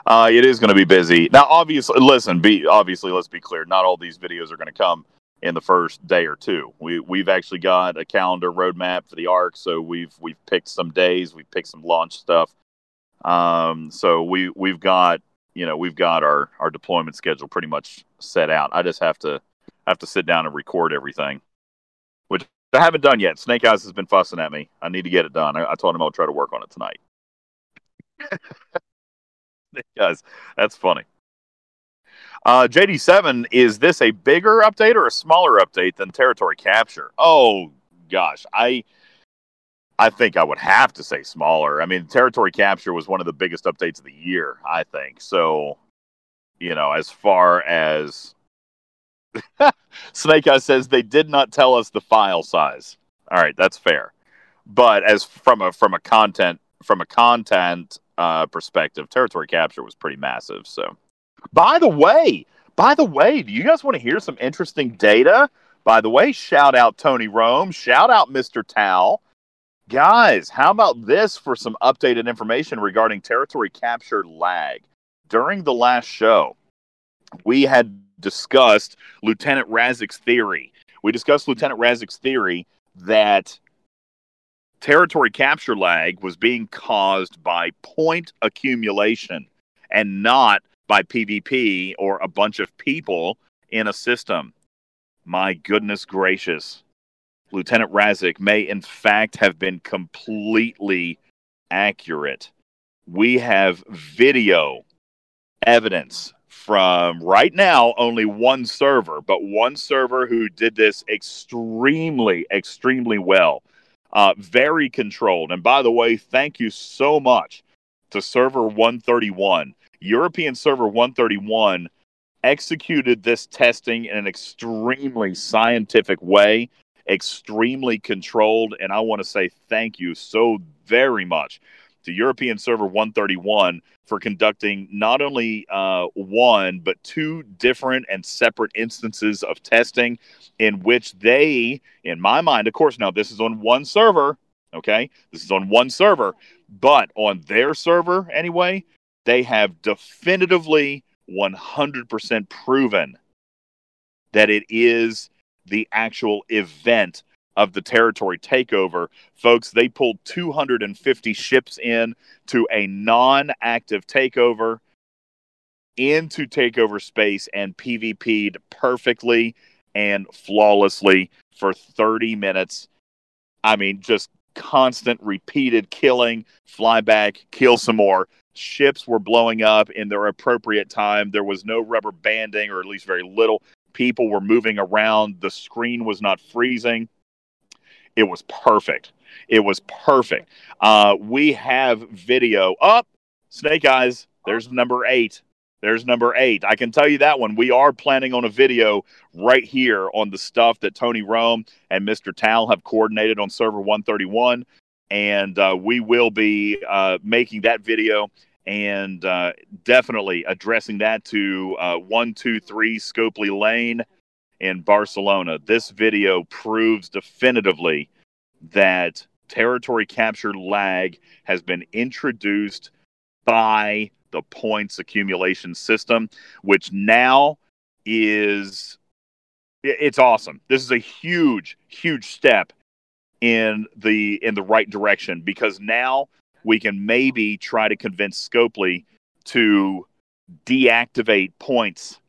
Uh, it is going to be busy now. Obviously, listen. Be obviously, let's be clear. Not all these videos are going to come in the first day or two. We we've actually got a calendar roadmap for the arc, so we've we've picked some days, we've picked some launch stuff. Um, so we we've got you know we've got our our deployment schedule pretty much set out. I just have to have to sit down and record everything, which I haven't done yet. Snake Eyes has been fussing at me. I need to get it done. I, I told him I'll try to work on it tonight. Guys, that's funny. Uh, JD7, is this a bigger update or a smaller update than territory capture? Oh gosh, I I think I would have to say smaller. I mean, territory capture was one of the biggest updates of the year, I think. So, you know, as far as Snake Eyes says they did not tell us the file size. All right, that's fair. But as from a from a content from a content uh, perspective, territory capture was pretty massive. So, by the way, by the way, do you guys want to hear some interesting data? By the way, shout out Tony Rome, shout out Mr. Tal. Guys, how about this for some updated information regarding territory capture lag? During the last show, we had discussed Lieutenant Razik's theory. We discussed Lieutenant Razik's theory that territory capture lag was being caused by point accumulation and not by PvP or a bunch of people in a system. My goodness gracious. Lieutenant Razik may, in fact, have been completely accurate. We have video evidence from right now only one server, but one server who did this extremely, extremely well uh, very controlled. And by the way, thank you so much to Server 131. European Server 131 executed this testing in an extremely scientific way, extremely controlled. And I want to say thank you so very much to European Server 131 for conducting not only uh, one, but two different and separate instances of testing in which they, in my mind, of course, now this is on one server, okay? This is on one server, but on their server anyway, they have definitively 100% proven that it is the actual event of the territory takeover. Folks, they pulled 250 ships in to a non active takeover into takeover space and PvP'd perfectly and flawlessly for 30 minutes. I mean, just constant, repeated killing, fly back, kill some more. Ships were blowing up in their appropriate time. There was no rubber banding, or at least very little. People were moving around. The screen was not freezing. It was perfect. It was perfect. Uh, we have video up. Snake Eyes, there's number eight. There's number eight. I can tell you that one. We are planning on a video right here on the stuff that Tony Rome and Mr. Tal have coordinated on server 131. And uh, we will be uh, making that video and uh, definitely addressing that to uh, 123 Scopely Lane in Barcelona. This video proves definitively that territory capture lag has been introduced by the points accumulation system, which now is it's awesome. This is a huge, huge step in the in the right direction because now we can maybe try to convince Scopely to deactivate points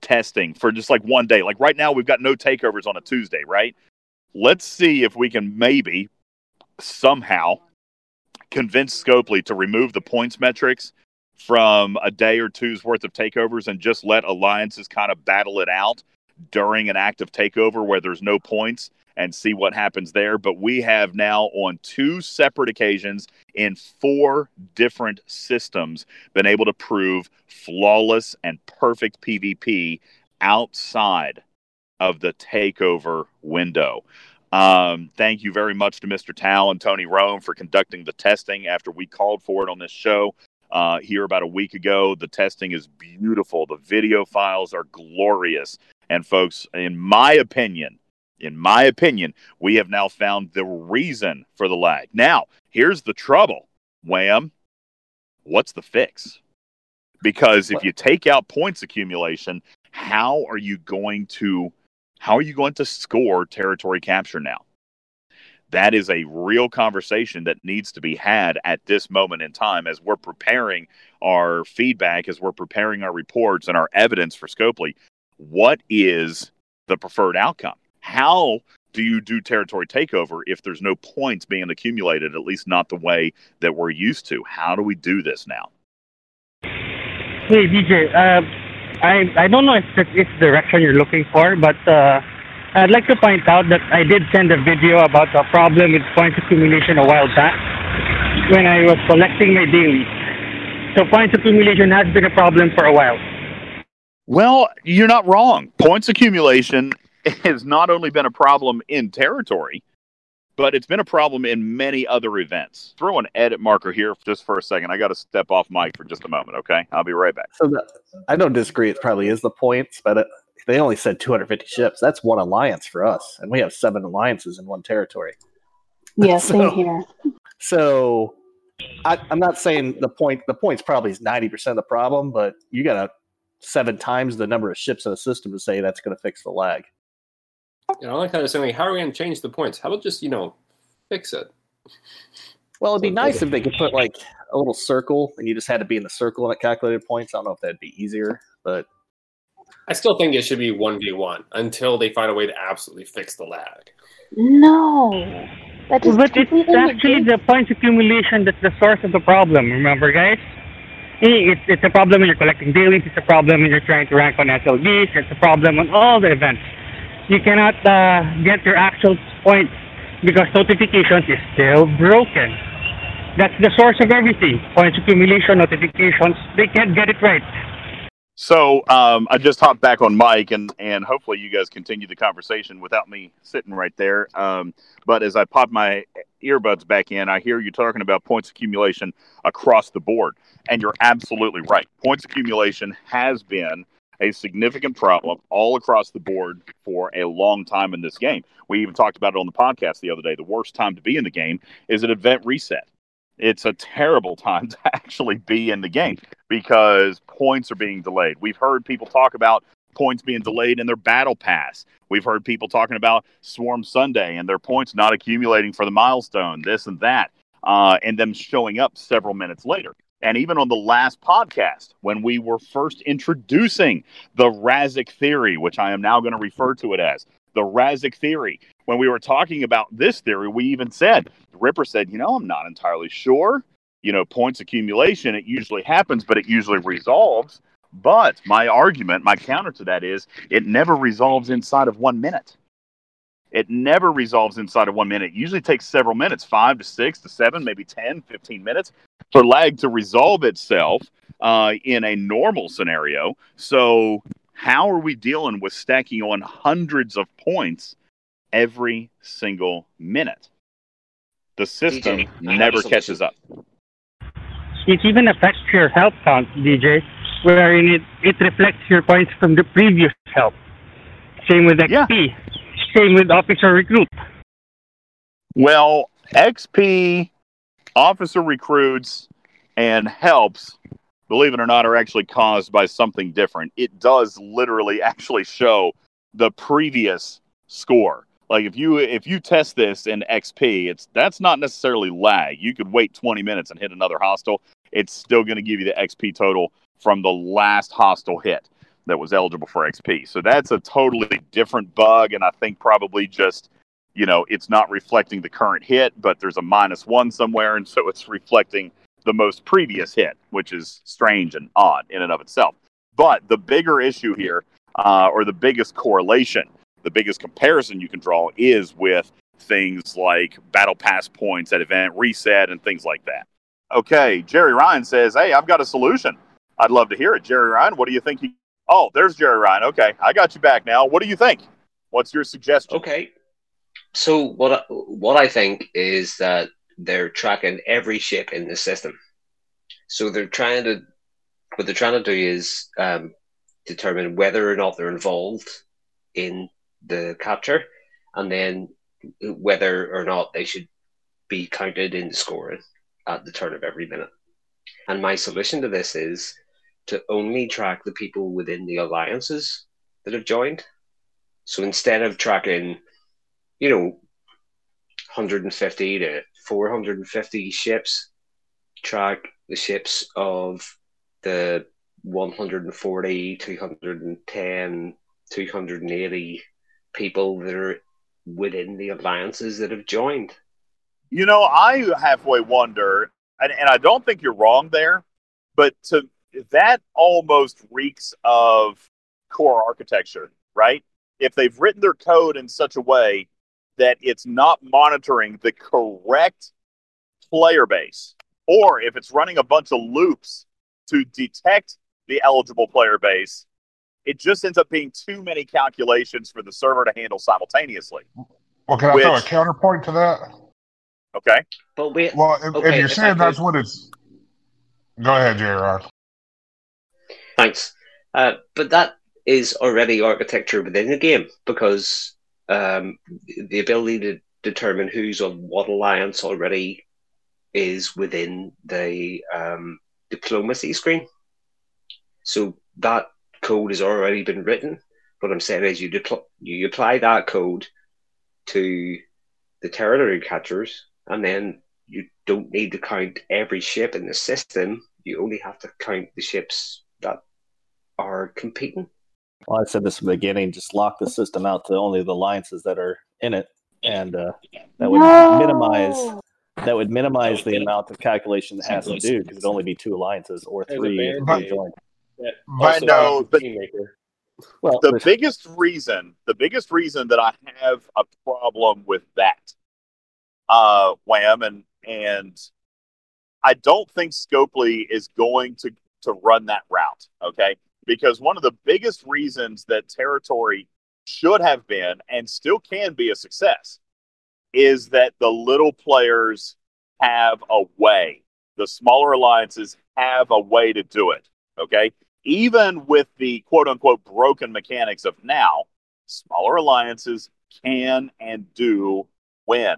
testing for just like one day. Like right now, we've got no takeovers on a Tuesday, right? Let's see if we can maybe somehow convince Scopely to remove the points metrics from a day or two's worth of takeovers and just let alliances kind of battle it out during an active takeover where there's no points and see what happens there. But we have now, on two separate occasions in four different systems, been able to prove flawless and perfect PvP outside of the takeover window. Um, thank you very much to Mr. Tal and Tony Rome for conducting the testing after we called for it on this show uh, here about a week ago. The testing is beautiful. The video files are glorious. And, folks, in my opinion, in my opinion, we have now found the reason for the lag. Now, here's the trouble, Wham. What's the fix? Because if you take out points accumulation, how are you going to how are you going to score territory capture now? That is a real conversation that needs to be had at this moment in time as we're preparing our feedback, as we're preparing our reports and our evidence for Scopely. What is the preferred outcome? How do you do territory takeover if there's no points being accumulated, at least not the way that we're used to? How do we do this now? Hey, DJ. Uh, I I don't know if it's the direction you're looking for, but uh, I'd like to point out that I did send a video about a problem with points accumulation a while back when I was collecting my dailies. So points accumulation has been a problem for a while. Well, you're not wrong. Points accumulation has not only been a problem in territory, but it's been a problem in many other events. Throw an edit marker here just for a second. I got to step off mic for just a moment, okay? I'll be right back. So the, I don't disagree. It probably is the points, but it, they only said 250 ships. That's one alliance for us, and we have seven alliances in one territory. Yeah, same here. So I, I'm not saying the point. The points probably is 90 percent of the problem, but you got to seven times the number of ships in a system to say that's going to fix the lag. You know, I like how they're saying, like, how are we going to change the points? How about just, you know, fix it? Well, it'd be nice if they could put like a little circle, and you just had to be in the circle and it calculated points. I don't know if that'd be easier, but I still think it should be 1v1 until they find a way to absolutely fix the lag. No, that just But it's completely actually negates- the points accumulation that's the source of the problem. Remember, guys? It's, it's a problem when you're collecting dailies. It's a problem when you're trying to rank on SLGs. It's a problem on all the events. You cannot uh, get your actual points because notifications is still broken. That's the source of everything. Points accumulation, notifications. They can't get it right. So um, I just hopped back on mic, and and hopefully you guys continue the conversation without me sitting right there. Um, but as I pop my earbuds back in, I hear you talking about points accumulation across the board, and you're absolutely right. Points accumulation has been a significant problem all across the board for a long time in this game. We even talked about it on the podcast the other day. The worst time to be in the game is an event reset it's a terrible time to actually be in the game because points are being delayed. We've heard people talk about points being delayed in their battle pass. We've heard people talking about Swarm Sunday and their points not accumulating for the milestone, this and that, uh, and them showing up several minutes later. And even on the last podcast, when we were first introducing the Razik theory, which I am now going to refer to it as the Razik theory, when we were talking about this theory, we even said, Ripper said, you know, I'm not entirely sure. You know, points accumulation, it usually happens, but it usually resolves. But my argument, my counter to that is it never resolves inside of one minute. It never resolves inside of one minute. It usually takes several minutes, five to six to seven, maybe 10, 15 minutes for lag to resolve itself uh, in a normal scenario. So, how are we dealing with stacking on hundreds of points every single minute? The system DJ, I have a never catches up. It even affects your help count, DJ, wherein it, it reflects your points from the previous help. Same with XP. With officer recruit. Well, XP, officer recruits, and helps, believe it or not, are actually caused by something different. It does literally actually show the previous score. Like if you if you test this in XP, it's that's not necessarily lag. You could wait 20 minutes and hit another hostile. It's still going to give you the XP total from the last hostile hit that was eligible for XP. So that's a totally different bug, and I think probably just you know, it's not reflecting the current hit, but there's a minus one somewhere, and so it's reflecting the most previous hit, which is strange and odd in and of itself. But the bigger issue here, uh, or the biggest correlation, the biggest comparison you can draw is with things like battle pass points at event reset and things like that. Okay, Jerry Ryan says, "Hey, I've got a solution. I'd love to hear it." Jerry Ryan, what do you think? You- oh, there's Jerry Ryan. Okay, I got you back now. What do you think? What's your suggestion? Okay. So what I, what I think is that they're tracking every ship in the system. So they're trying to what they're trying to do is um, determine whether or not they're involved in the capture, and then whether or not they should be counted in the scoring at the turn of every minute. And my solution to this is to only track the people within the alliances that have joined. So instead of tracking, you know, 150 to 450 ships, track the ships of the 140, 210, 280 people that are within the alliances that have joined. You know, I halfway wonder, and, and I don't think you're wrong there, but to that almost reeks of core architecture, right? If they've written their code in such a way that it's not monitoring the correct player base, or if it's running a bunch of loops to detect the eligible player base, it just ends up being too many calculations for the server to handle simultaneously. Well, can I Which- throw a counterpoint to that? Okay. But wait, Well, if, if you're if saying that's could- what it's, go ahead, Jerry Ryan. Thanks. Uh, but that is already architecture within the game because um, the ability to determine who's on what alliance already is within the um, diplomacy screen. So that code has already been written. What I'm saying is you depl- you apply that code to the territory catchers, and then you don't need to count every ship in the system. You only have to count the ships that are competing. Well, I said this in the beginning. Just lock the system out to only the alliances that are in it, and uh, that would No. minimize that would minimize the amount of calculation that has to do because it'd only be two alliances or three if Band-Aid. they But no, the Teammaker. Well, the biggest reason, the biggest reason that I have a problem with that, uh, Wham, and and I don't think Scopely is going to to run that route. Okay, because one of the biggest reasons that territory should have been and still can be a success is that the little players have a way. The smaller alliances have a way to do it. Okay. Even with the quote unquote broken mechanics of now, smaller alliances can and do win.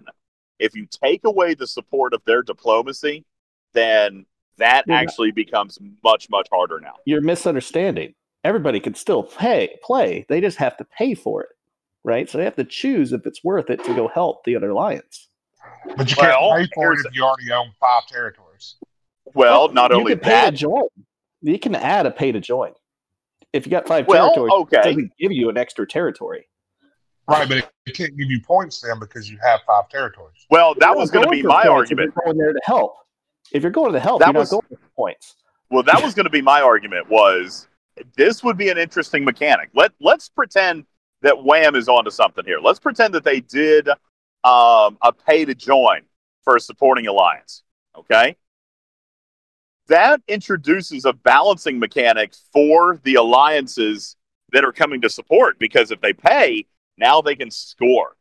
If you take away the support of their diplomacy, then that Yeah. actually becomes much, much harder now. you're misunderstanding. Everybody can still pay play. They just have to pay for it, right? So they have to choose if it's worth it to go help the other alliance. But you Well, can't pay for it if you already own five territories. Well, not you only can pay to join. You can add a pay to join. If you got five Well, territories, okay. it doesn't give you an extra territory. Right, but it can't give you points then because you have five territories. well, that You're was going to be my argument. Going there to help. If you're going to help, That you're was- not going for points. Well, that was going to be my argument. Was this would be an interesting mechanic? Let Let's pretend that Wham is onto something here. Let's pretend that they did um, a pay to join for a supporting alliance. Okay, that introduces a balancing mechanic for the alliances that are coming to support because if they pay, now they can score,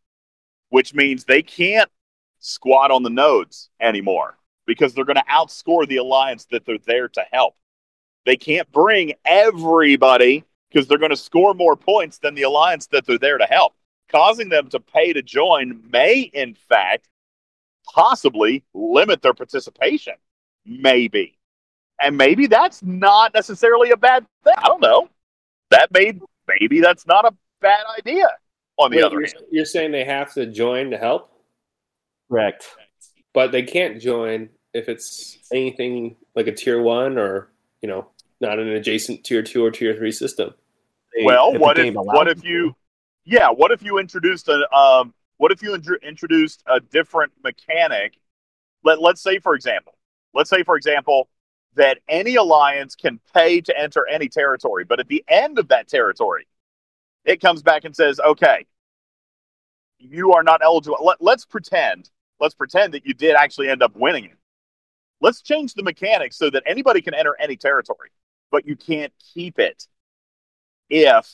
which means they can't squat on the nodes anymore because they're going to outscore the alliance that they're there to help. They can't bring everybody because they're going to score more points than the alliance that they're there to help. Causing them to pay to join may, in fact, possibly limit their participation. Maybe. And maybe that's not necessarily a bad thing. I don't know. That may maybe that's not a bad idea. On the Wait, other you're, hand, you're saying they have to join to help, Correct. But they can't join if it's anything like a tier one or you know not an adjacent tier two or tier three system. They- well, if what if what if you yeah, what if you introduced a um What if you intro- introduced a different mechanic? Let, let's say, for example, let's say, for example, that any alliance can pay to enter any territory, but at the end of that territory, it comes back and says, okay, you are not eligible. Let, let's pretend, let's pretend that you did actually end up winning it. Let's change the mechanics so that anybody can enter any territory, but you can't keep it if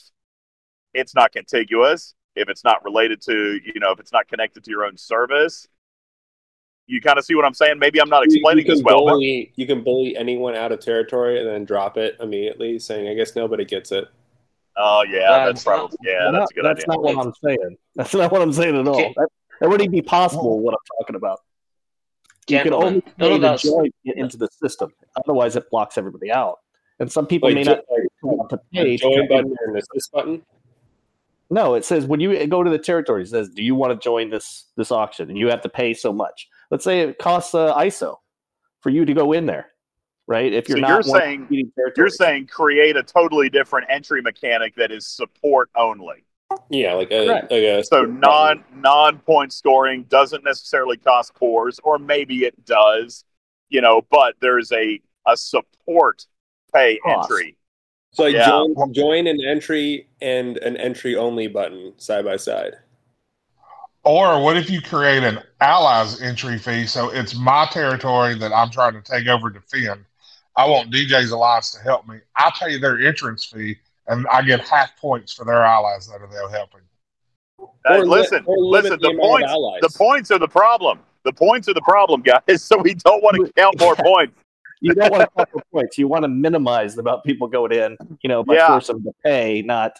it's not contiguous, if it's not related to, you know, if it's not connected to your own service. You kind of see what I'm saying? Maybe I'm not explaining you this can well. but- bully, you can bully anyone out of territory and then drop it immediately, saying, "I guess nobody gets it." Oh yeah, that's probably yeah, Well, that's a good that's idea. not what I'm saying. That's not what I'm saying at all. That, that wouldn't even be possible. What I'm talking about. You can only pay that's- get into the system. Otherwise, it blocks everybody out. And some people Like, may not want to pay. The join button and assist button. No, it says when you go to the territory, it says, "Do you want to join this this auction?" And you have to pay so much. Let's say it costs uh, ISO for you to go in there, right? If you're so not you're the saying you're saying create a totally different entry mechanic that is support only. Yeah, like a, Correct. like a So non non point scoring doesn't necessarily cost cores, or maybe it does, you know, but there's a a support pay Cost. entry. So like Yeah. join, join an entry and an entry only button side by side. Or what if you create an allies entry fee? So it's my territory that I'm trying to take over and defend. I want DJ's alliance to help me. I pay their entrance fee, and I get half points for their allies that are there helping. Hey, Or li- listen, listen. the The points, the points are the problem. The points are the problem, guys. So we don't want to count more points. you don't want to count the points. You want to minimize the amount of people going in, you know, by Yeah. force them to pay, not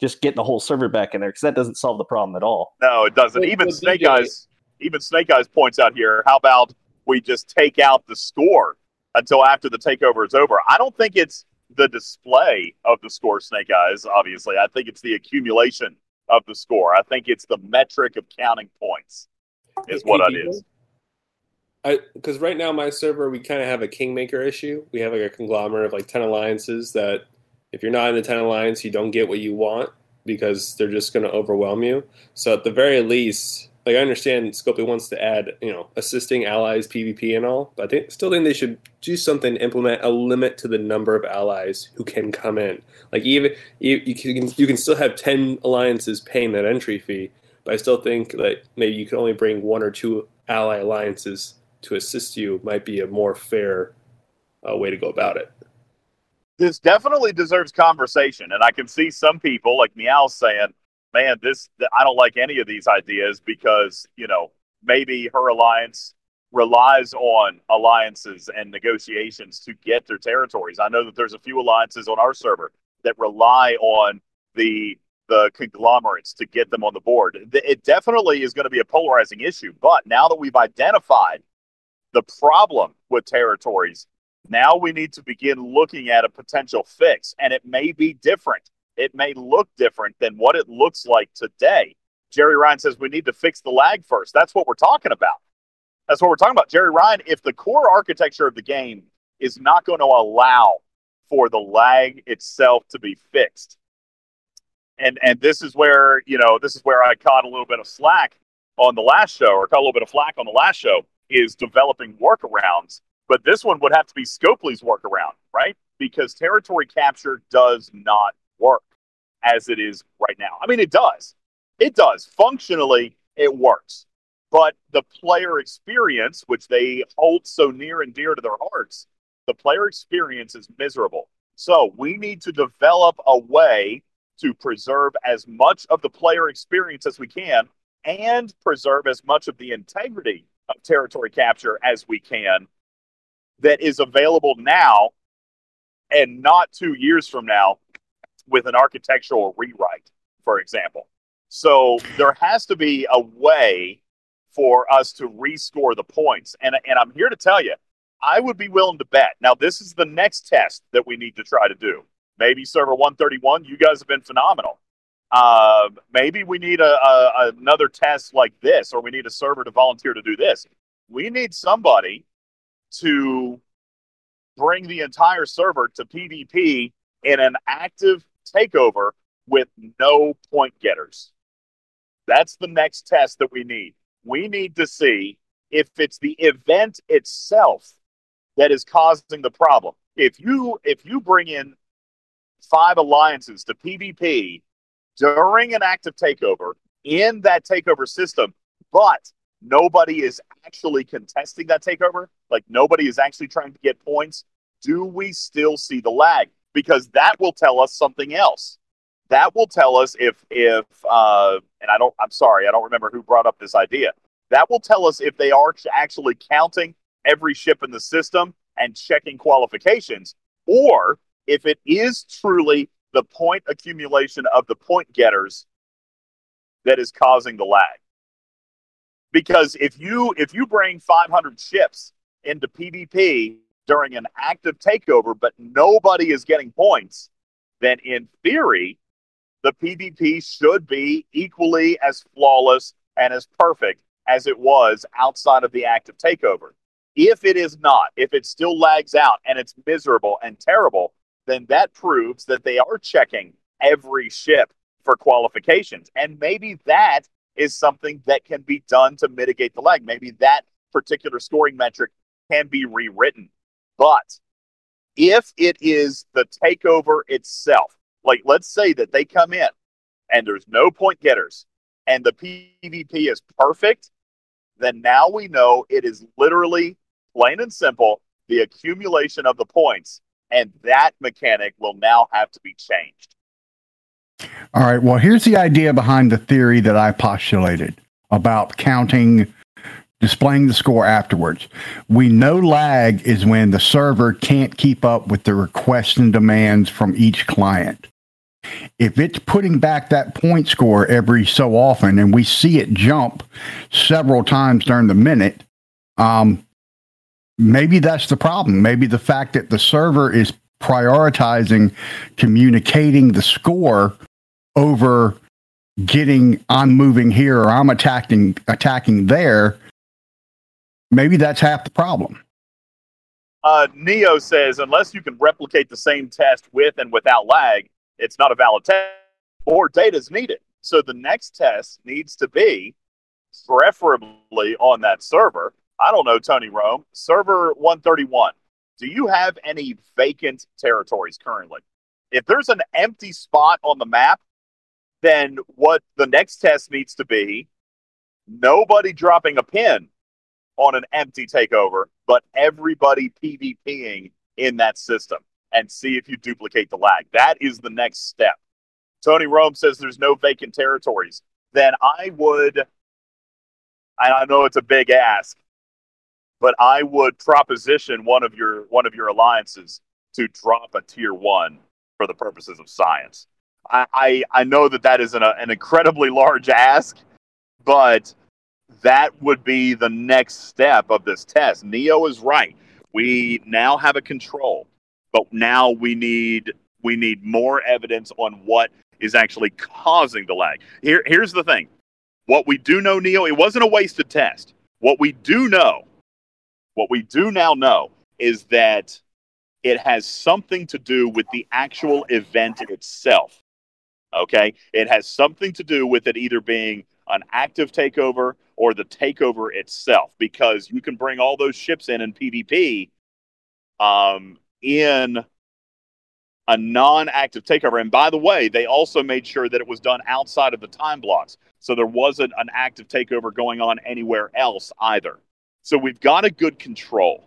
just getting the whole server back in there because that doesn't solve the problem at all. No, it doesn't. But- even but Snake DJ Eyes, even Snake Eyes points out here. How about we just take out the score until after the takeover is over? I don't think it's the display of the score, Snake Eyes. Obviously, I think it's the accumulation of the score. I think it's the metric of counting points. Is what it is. Because right now my server we kind of have a kingmaker issue. We have like a conglomerate of like ten alliances that if you're not in the ten alliance, you don't get what you want because they're just going to overwhelm you. So at the very least, like I understand Scopely wants to add you know assisting allies PvP and all, but I still think they should do something implement a limit to the number of allies who can come in. Like even you, you can you can still have ten alliances paying that entry fee, but I still think that maybe you can only bring one or two ally alliances to assist you might be a more fair uh, way to go about it. This definitely deserves conversation, and I can see some people like Meow saying, "Man, this I don't like any of these ideas because you know maybe her alliance relies on alliances and negotiations to get their territories. I know that there's a few alliances on our server that rely on the the conglomerates to get them on the board. It definitely is going to be a polarizing issue, but now that we've identified the problem with territories, now we need to begin looking at a potential fix, and it may be different. It may look different than what it looks like today. Jerry Ryan says we need to fix the lag first. That's what we're talking about. That's what we're talking about. Jerry Ryan, if the core architecture of the game is not going to allow for the lag itself to be fixed, and and this is where you know this is where I caught a little bit of slack on the last show, or caught a little bit of flack on the last show, is developing workarounds. But this one would have to be Scopely's workaround, right? Because territory capture does not work as it is right now. I mean, it does. It does. Functionally, it works. But the player experience, which they hold so near and dear to their hearts, the player experience is miserable. So we need to develop a way to preserve as much of the player experience as we can and preserve as much of the integrity of territory capture as we can that is available now and not two years from now with an architectural rewrite, for example. So there has to be a way for us to rescore the points. And, and I'm here to tell you, I would be willing to bet. Now, this is the next test that we need to try to do. Maybe server 131, you guys have been phenomenal. Uh, maybe we need a, a, another test like this, or we need a server to volunteer to do this. We need somebody to bring the entire server to PvP in an active takeover with no point getters. That's the next test that we need. We need to see if it's the event itself that is causing the problem. If you if you bring in five alliances to PvP during an active takeover in that takeover system, but nobody is actually contesting that takeover, like nobody is actually trying to get points, do we still see the lag? Because that will tell us something else. That will tell us if if uh, and I don't I'm sorry, I don't remember who brought up this idea. That will tell us if they are actually counting every ship in the system and checking qualifications, or if it is truly the point accumulation of the point getters that is causing the lag. Because if you if you bring 500 ships into PvP during an active takeover, but nobody is getting points, then in theory, the PvP should be equally as flawless and as perfect as it was outside of the active takeover. If it is not, if it still lags out and it's miserable and terrible, then that proves that they are checking every ship for qualifications. And maybe that is something that can be done to mitigate the lag. Maybe that particular scoring metric can be rewritten. But if it is the takeover itself, like let's say that they come in and there's no point getters and the PvP is perfect, then now we know it is literally plain and simple the accumulation of the points, and that mechanic will now have to be changed. All right. Well, here's the idea behind the theory that I postulated about counting, displaying the score afterwards. We know lag is when the server can't keep up with the requests and demands from each client. If it's putting back that point score every so often and we see it jump several times during the minute, um, maybe that's the problem. Maybe the fact that the server is prioritizing communicating the score over getting I'm moving here or I'm attacking attacking there, maybe that's half the problem. Uh, Neo says unless you can replicate the same test with and without lag, it's not a valid test. More data is needed. So the next test needs to be preferably on that server. I don't know, Tony Rome, server 131. Do you have any vacant territories currently? If there's an empty spot on the map, then what the next test needs to be nobody dropping a pin on an empty takeover, but everybody PvPing in that system and see if you duplicate the lag. That is the next step. Tony Rome says there's no vacant territories. Then I would, and I know it's a big ask, but I would proposition one of your one of your alliances to drop a tier one for the purposes of science. I, I, I know that that is an, an incredibly large ask, but that would be the next step of this test. Neo is right. We now have a control, but now we need we need more evidence on what is actually causing the lag. Here, here's the thing: what we do know, Neo, it wasn't a wasted test. What we do know, what we do now know, is that it has something to do with the actual event itself. Okay. It has something to do with it either being an active takeover or the takeover itself, because you can bring all those ships in in PvP um, in a non active takeover. And by the way, they also made sure that it was done outside of the time blocks. So there wasn't an active takeover going on anywhere else either. So we've got a good control.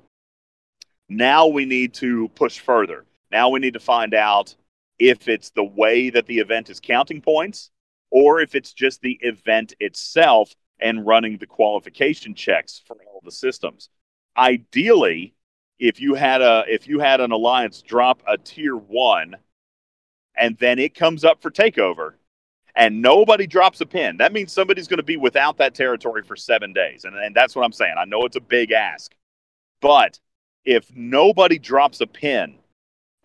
Now we need to push further. Now we need to find out if it's the way that the event is counting points or if it's just the event itself and running the qualification checks for all the systems. Ideally, if you had a if you had an alliance drop a tier 1 and then it comes up for takeover and nobody drops a pin, that means somebody's going to be without that territory for 7 days. And and that's what I'm saying. I know it's a big ask. But if nobody drops a pin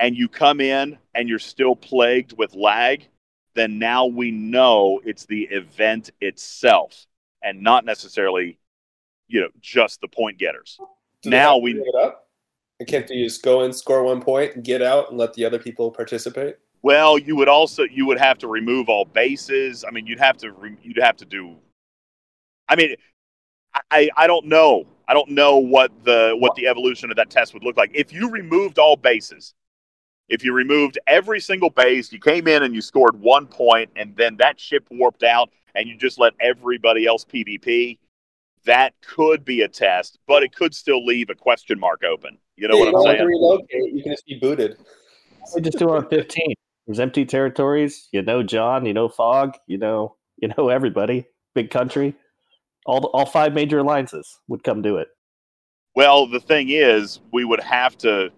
and you come in and you're still plagued with lag, then now we know it's the event itself and not necessarily, you know, just the point getters. Do now we it up? Can't you just go and score one point, get out, and let the other people participate? Well, you would also you would have to remove all bases. I mean, you'd have to re, you'd have to do. I mean, I I don't know. I don't know what the what the evolution of that test would look like if you removed all bases. If you removed every single base, you came in and you scored one point, and then that ship warped out, and you just let everybody else PvP. That could be a test, but it could still leave a question mark open. You know Yeah, what I'm don't to saying? relocate. You can just be booted. We just do it on 15. There's empty territories. You know John. You know Fog. You know you know everybody. Big country. All all five major alliances would come do it. Well, the thing is, we would have to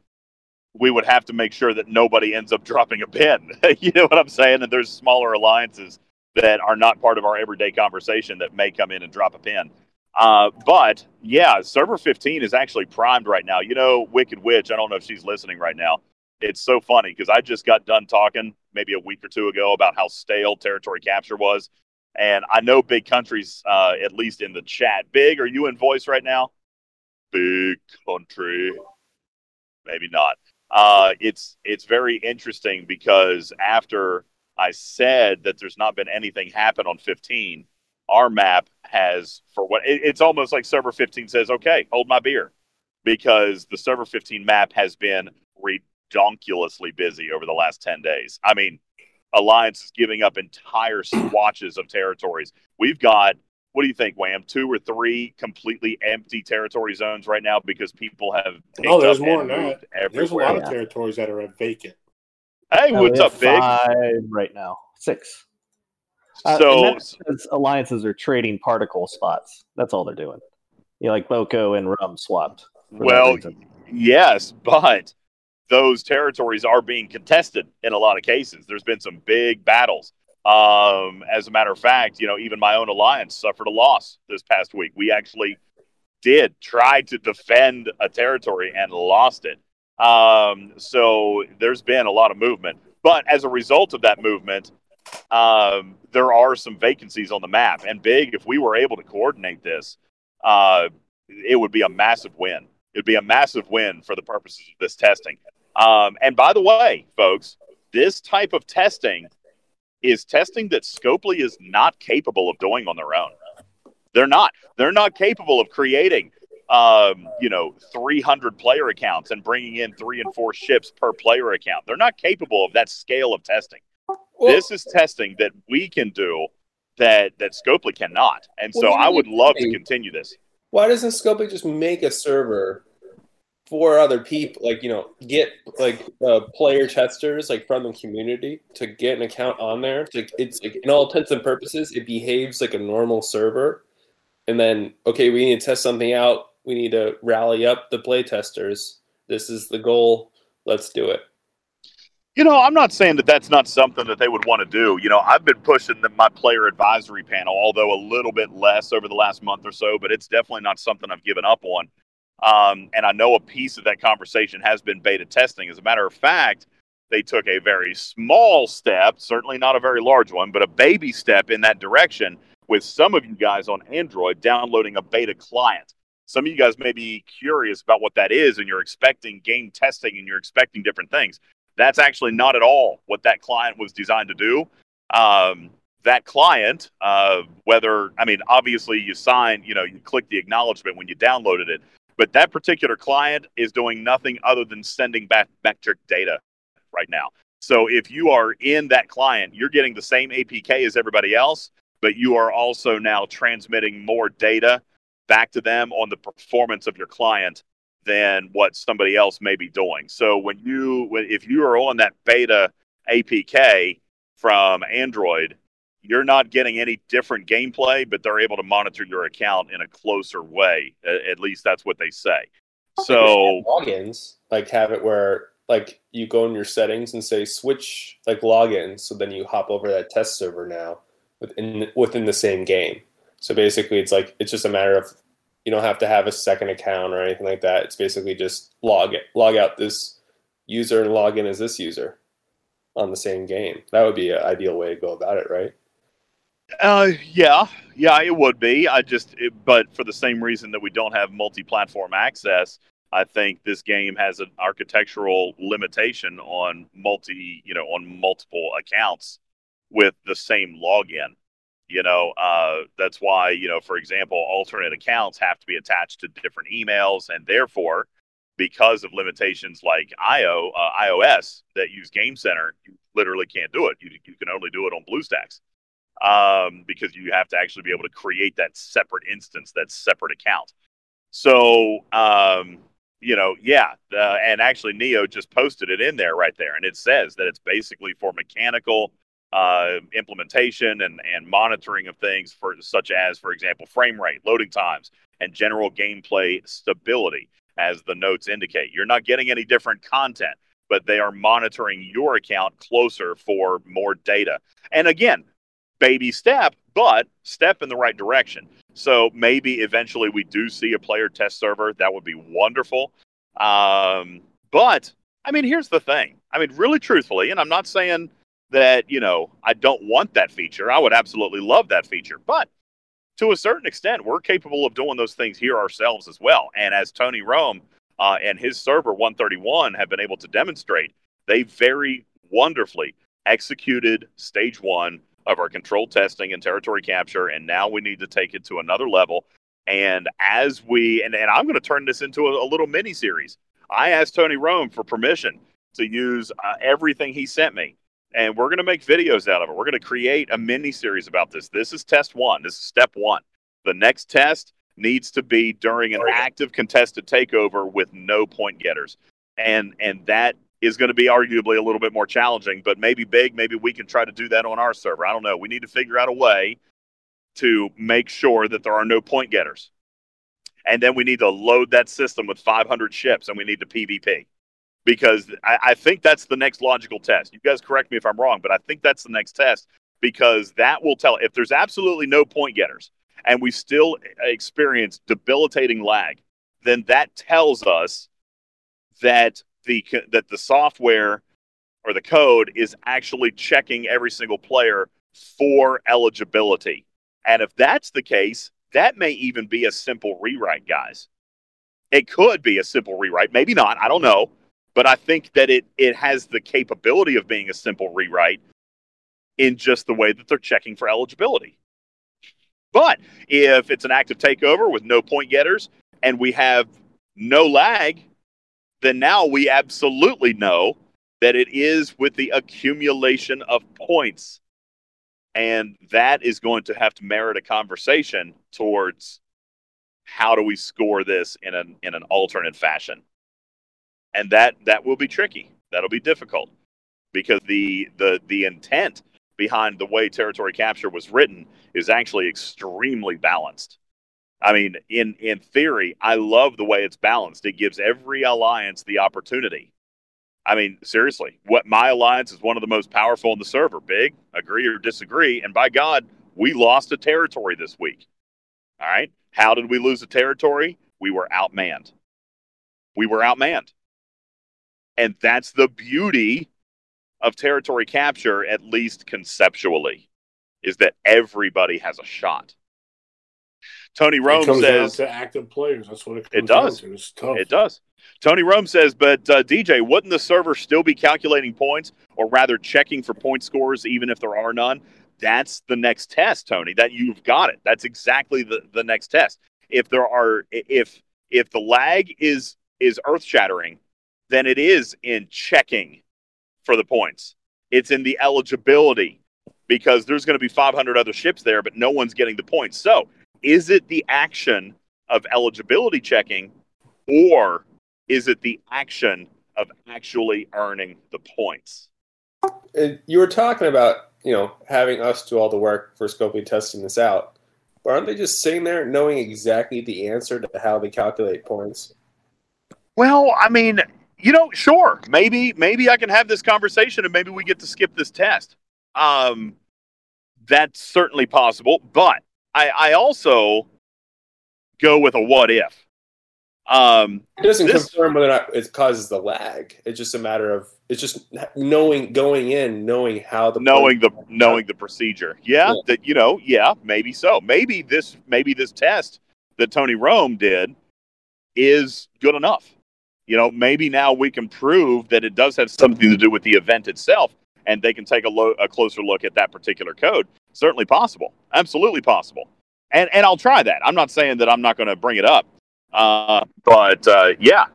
we would have to make sure that nobody ends up dropping a pin. you know what I'm saying? And there's smaller alliances that are not part of our everyday conversation that may come in and drop a pin. Uh, but yeah, server 15 is actually primed right now. You know, Wicked Witch. I don't know if she's listening right now. It's so funny because I just got done talking maybe a week or two ago about how stale territory capture was, and I know big countries, uh, at least in the chat. Big, are you in voice right now? Big country, maybe not. Uh, it's it's very interesting because after I said that there's not been anything happen on 15, our map has for what it, it's almost like server 15 says, okay, hold my beer, because the server 15 map has been redonkulously busy over the last 10 days. I mean, Alliance is giving up entire swatches of territories. We've got what do you think, Wham? Two or three completely empty territory zones right now because people have oh, picked No, there's up more than moved that. There's a lot everywhere. of territories that are vacant. Hey, Uh, what's up, Big? Five right now. Six. Uh, So- and alliances are trading particle spots. That's all they're doing. You know, like Boko and Rum swapped. Well, yes, but those territories are being contested in a lot of cases. There's been some big battles. Um, as a matter of fact, you know, even my own alliance suffered a loss this past week. We actually did try to defend a territory and lost it. Um, so there's been a lot of movement. But as a result of that movement, um, there are some vacancies on the map. And big, if we were able to coordinate this, uh, it would be a massive win. It'd be a massive win for the purposes of this testing. Um, and by the way, folks, this type of testing is testing that Scopely is not capable of doing on their own. They're not. They're not capable of creating, um, you know, 300 player accounts and bringing in three and four ships per player account. They're not capable of that scale of testing. this is testing that we can do that that Scopely cannot. And so I would love to continue this. Why doesn't Scopely just make a server for other people? Like, you know, get like uh, player testers like from the community to get an account on there. To, it's like, in all intents and purposes, it behaves like a normal server. And then, okay, we need to test something out. We need to rally up the play testers. This is the goal. Let's do it. You know, I'm not saying that that's not something that they would want to do. You know, I've been pushing the, my player advisory panel, although a little bit less over the last month or so, but it's definitely not something I've given up on. Um, and I know a piece of that conversation has been beta testing. As a matter of fact, they took a very small step, certainly not a very large one, but a baby step in that direction with some of you guys on Android downloading a beta client. Some of you guys may be curious about what that is, and you're expecting game testing and you're expecting different things. That's actually not at all what that client was designed to do. Um, that client, uh, whether, I mean, obviously you sign, you know, you click the acknowledgement when you downloaded it, but that particular client is doing nothing other than sending back metric data right now. So if you are in that client, you're getting the same APK as everybody else, but you are also now transmitting more data back to them on the performance of your client than what somebody else may be doing. So when you if you are on that beta APK from Android, you're not getting any different gameplay, but they're able to monitor your account in a closer way. At least that's what they say. So logins like have it where like you go in your settings and say switch like logins so then you hop over that test server now within within the same game so basically it's like it's just a matter of you don't have to have a second account or anything like that it's basically just log it log out this user and log in as this user on the same game that would be an ideal way to go about it right Uh, yeah, yeah, it would be. I just, it, but for the same reason that we don't have multi-platform access, I think this game has an architectural limitation on multi, you know, on multiple accounts with the same login. You know, uh, that's why, you know, for example, alternate accounts have to be attached to different emails, and therefore, because of limitations like IO, uh, iOS that use Game Center, you literally can't do it. You, you can only do it on BlueStacks um, because you have to actually be able to create that separate instance, that separate account. So, um, you know, yeah, uh, and actually, Neo just posted it in there right there, and it says that it's basically for mechanical uh, implementation and, and monitoring of things for such as, for example, frame rate, loading times, and general gameplay stability, as the notes indicate. You're not getting any different content, but they are monitoring your account closer for more data. And again, baby step, but step in the right direction. So maybe eventually we do see a player test server. That would be wonderful. Um, but I mean, here's the thing. I mean, really truthfully, and I'm not saying that, you know, I don't want that feature. I would absolutely love that feature. But to a certain extent, we're capable of doing those things here ourselves as well. And as Tony Rome uh, and his server 131 have been able to demonstrate, they very wonderfully executed stage one of our control testing and territory capture. And now we need to take it to another level. And as we, and, and I'm going to turn this into a, a little mini series. I asked Tony Rome for permission to use uh, everything he sent me and we're going to make videos out of it. We're going to create a mini series about this. This is test one. This is step one. The next test needs to be during an active contested takeover with no point getters, and and that is going to be arguably a little bit more challenging. But maybe big. Maybe we can try to do that on our server. I don't know. We need to figure out a way to make sure that there are no point getters, and then we need to load that system with 500 ships, and we need to PvP because I, I, think that's the next logical test. You guys correct me if I'm wrong, but I think that's the next test because that will tell if there's absolutely no point getters and we still experience debilitating lag, then that tells us that the that the software or the code is actually checking every single player for eligibility. And if that's the case, that may even be a simple rewrite, guys. It could be a simple rewrite, maybe not. I don't know but I think that it it has the capability of being a simple rewrite in just the way that they're checking for eligibility. But if it's an active takeover with no point getters and we have no lag, then now we absolutely know that it is with the accumulation of points. And that is going to have to merit a conversation towards how do we score this in an in an alternate fashion and that that will be tricky. That'll be difficult because the the the intent behind the way territory capture was written is actually extremely balanced. I mean, in in theory, I love the way it's balanced. It gives every alliance the opportunity. I mean, seriously, what my alliance is one of the most powerful in the server. Big, agree or disagree. And by God, we lost a territory this week. All right. How did we lose a territory? We were outmanned. We were outmanned. And that's the beauty of territory capture, at least conceptually, is that everybody has a shot. Tony Rome it comes says to active players. That's what it comes it does. to. It's tough. It does. Tony Rome says, but uh, DJ, wouldn't the server still be calculating points, or rather checking for point scores, even if there are none? That's the next test, Tony. That you've got it. That's exactly the, the next test. If there are, if if the lag is is earth shattering, than it is in checking for the points. It's in the eligibility because there's going to be 500 other ships there, but no one's getting the points. So, is it the action of eligibility checking or is it the action of actually earning the points? You were talking about, you know, having us do all the work for scoping testing this out. But aren't they just sitting there knowing exactly the answer to how they calculate points? Well, I mean, you know, sure, maybe maybe I can have this conversation and maybe we get to skip this test. Um, that's certainly possible, but I, I also go with a what if. Um, it doesn't this, confirm whether or not it causes the lag. It's just a matter of it's just knowing going in, knowing how the knowing the knowing the procedure. Yeah, yeah, that you know, yeah, maybe so. Maybe this maybe this test that Tony Rome did is good enough You know, maybe now we can prove that it does have something to do with the event itself, and they can take a, lo- a closer look at that particular code. Certainly possible, absolutely possible, and and I'll try that. I'm not saying that I'm not going to bring it up, uh, but uh, yeah,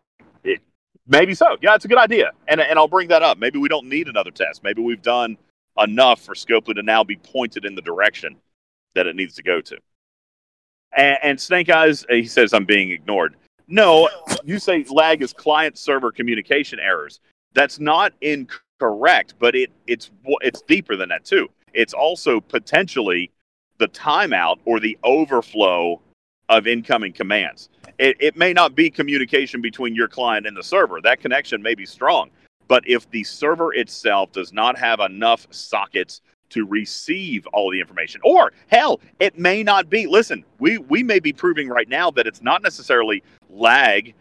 it, maybe so. Yeah, it's a good idea, and and I'll bring that up. Maybe we don't need another test. Maybe we've done enough for Scopely to now be pointed in the direction that it needs to go to. And, and Snake Eyes, he says I'm being ignored. No, you say lag is client server communication errors. That's not incorrect, but it it's it's deeper than that too. It's also potentially the timeout or the overflow of incoming commands. It, it may not be communication between your client and the server. That connection may be strong, but if the server itself does not have enough sockets to receive all the information, or hell, it may not be. Listen, we we may be proving right now that it's not necessarily lag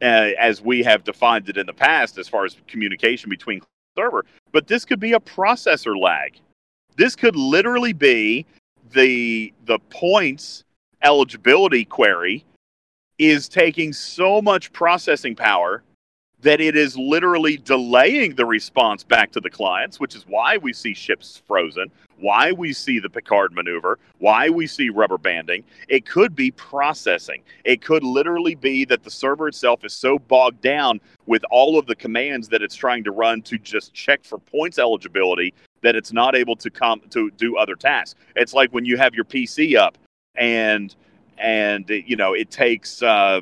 uh, as we have defined it in the past as far as communication between server, but this could be a processor lag. This could literally be the the points eligibility query is taking so much processing power that it is literally delaying the response back to the clients, which is why we see ships frozen, why we see the Picard maneuver, why we see rubber banding. It could be processing. It could literally be that the server itself is so bogged down with all of the commands that it's trying to run to just check for points eligibility that it's not able to come to do other tasks. It's like when you have your PC up and and you know it takes uh,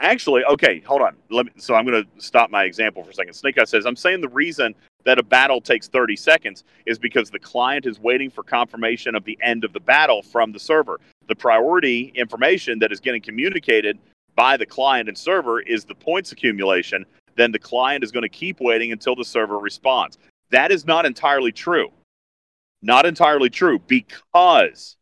Actually, okay, hold on. Let me, so I'm going to stop my example for a second. Snake Eye says, I'm saying the reason that a battle takes 30 seconds is because the client is waiting for confirmation of the end of the battle from the server. The priority information that is getting communicated by the client and server is the points accumulation. Then the client is going to keep waiting until the server responds. That is not entirely true. Not entirely true because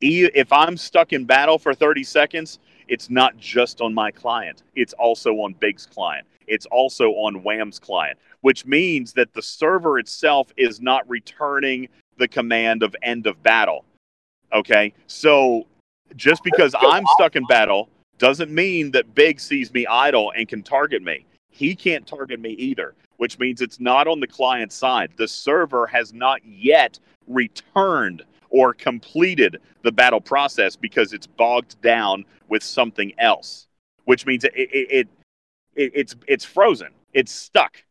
if I'm stuck in battle for 30 seconds, it's not just on my client, it's also on Big's client. It's also on Wham's client, which means that the server itself is not returning the command of end of battle. Okay. So just because I'm stuck in battle doesn't mean that Big sees me idle and can target me. He can't target me either, which means it's not on the client side. The server has not yet returned or completed the battle process because it's bogged down with something else, which means it, it, it, it it's it's frozen. It's stuck.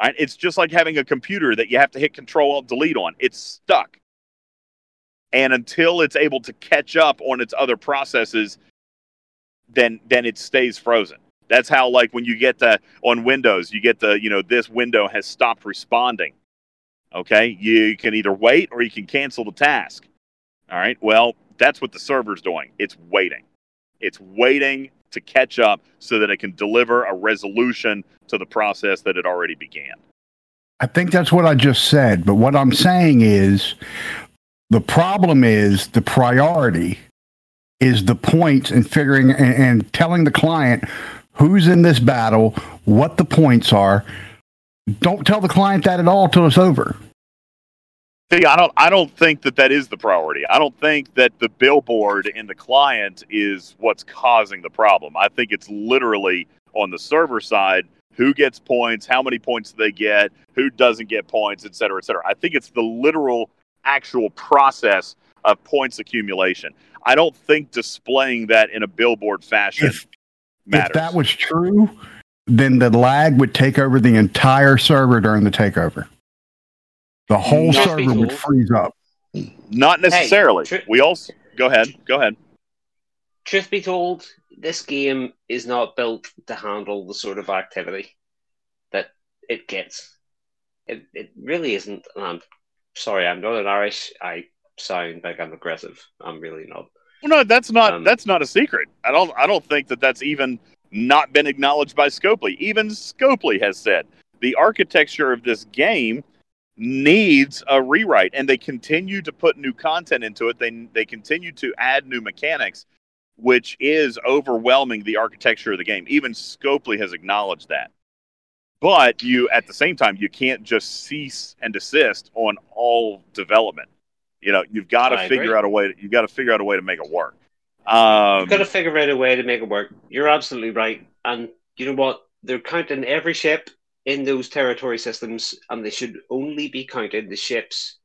Right? It's just like having a computer that you have to hit Control Alt Delete on. It's stuck. And until it's able to catch up on its other processes, then then it stays frozen. That's how like when you get the on Windows, you get the, you know, this window has stopped responding. Okay? You can either wait or you can cancel the task. All right? Well, that's what the server's doing. It's waiting. It's waiting to catch up so that it can deliver a resolution to the process that it already began. I think that's what I just said. But what I'm saying is the problem is the priority is the points and figuring and, and telling the client who's in this battle, what the points are. Don't tell the client that at all till it's over. See, I don't. I don't think that that is the priority. I don't think that the billboard in the client is what's causing the problem. I think it's literally on the server side who gets points, how many points they get, who doesn't get points, et cetera, et cetera. I think it's the literal, actual process of points accumulation. I don't think displaying that in a billboard fashion if, matters. If that was true, then the lag would take over the entire server during the takeover. The whole Not server would freeze up. Not necessarily. tr- we also go ahead. Go ahead. Truth be told, this game is not built to handle the sort of activity that it gets. It, it really isn't. And I'm sorry, I'm Northern Irish. I sound like I'm aggressive. I'm really not. Well, no, that's not Um, that's not a secret. I don't I don't think that that's even not been acknowledged by Scopely. Even Scopely has said the architecture of this game needs a rewrite, and they continue to put new content into it. They they continue to add new mechanics, which is overwhelming the architecture of the game. Even Scopely has acknowledged that. But you, at the same time, you can't just cease and desist on all development. You know, you've got to I figure agree. out a way. you've got to figure out a way to make it work. Um, You've got to figure out a way to make it work. You're absolutely right. And you know what? They're counting every ship in those territory systems, and they should only be counting the ships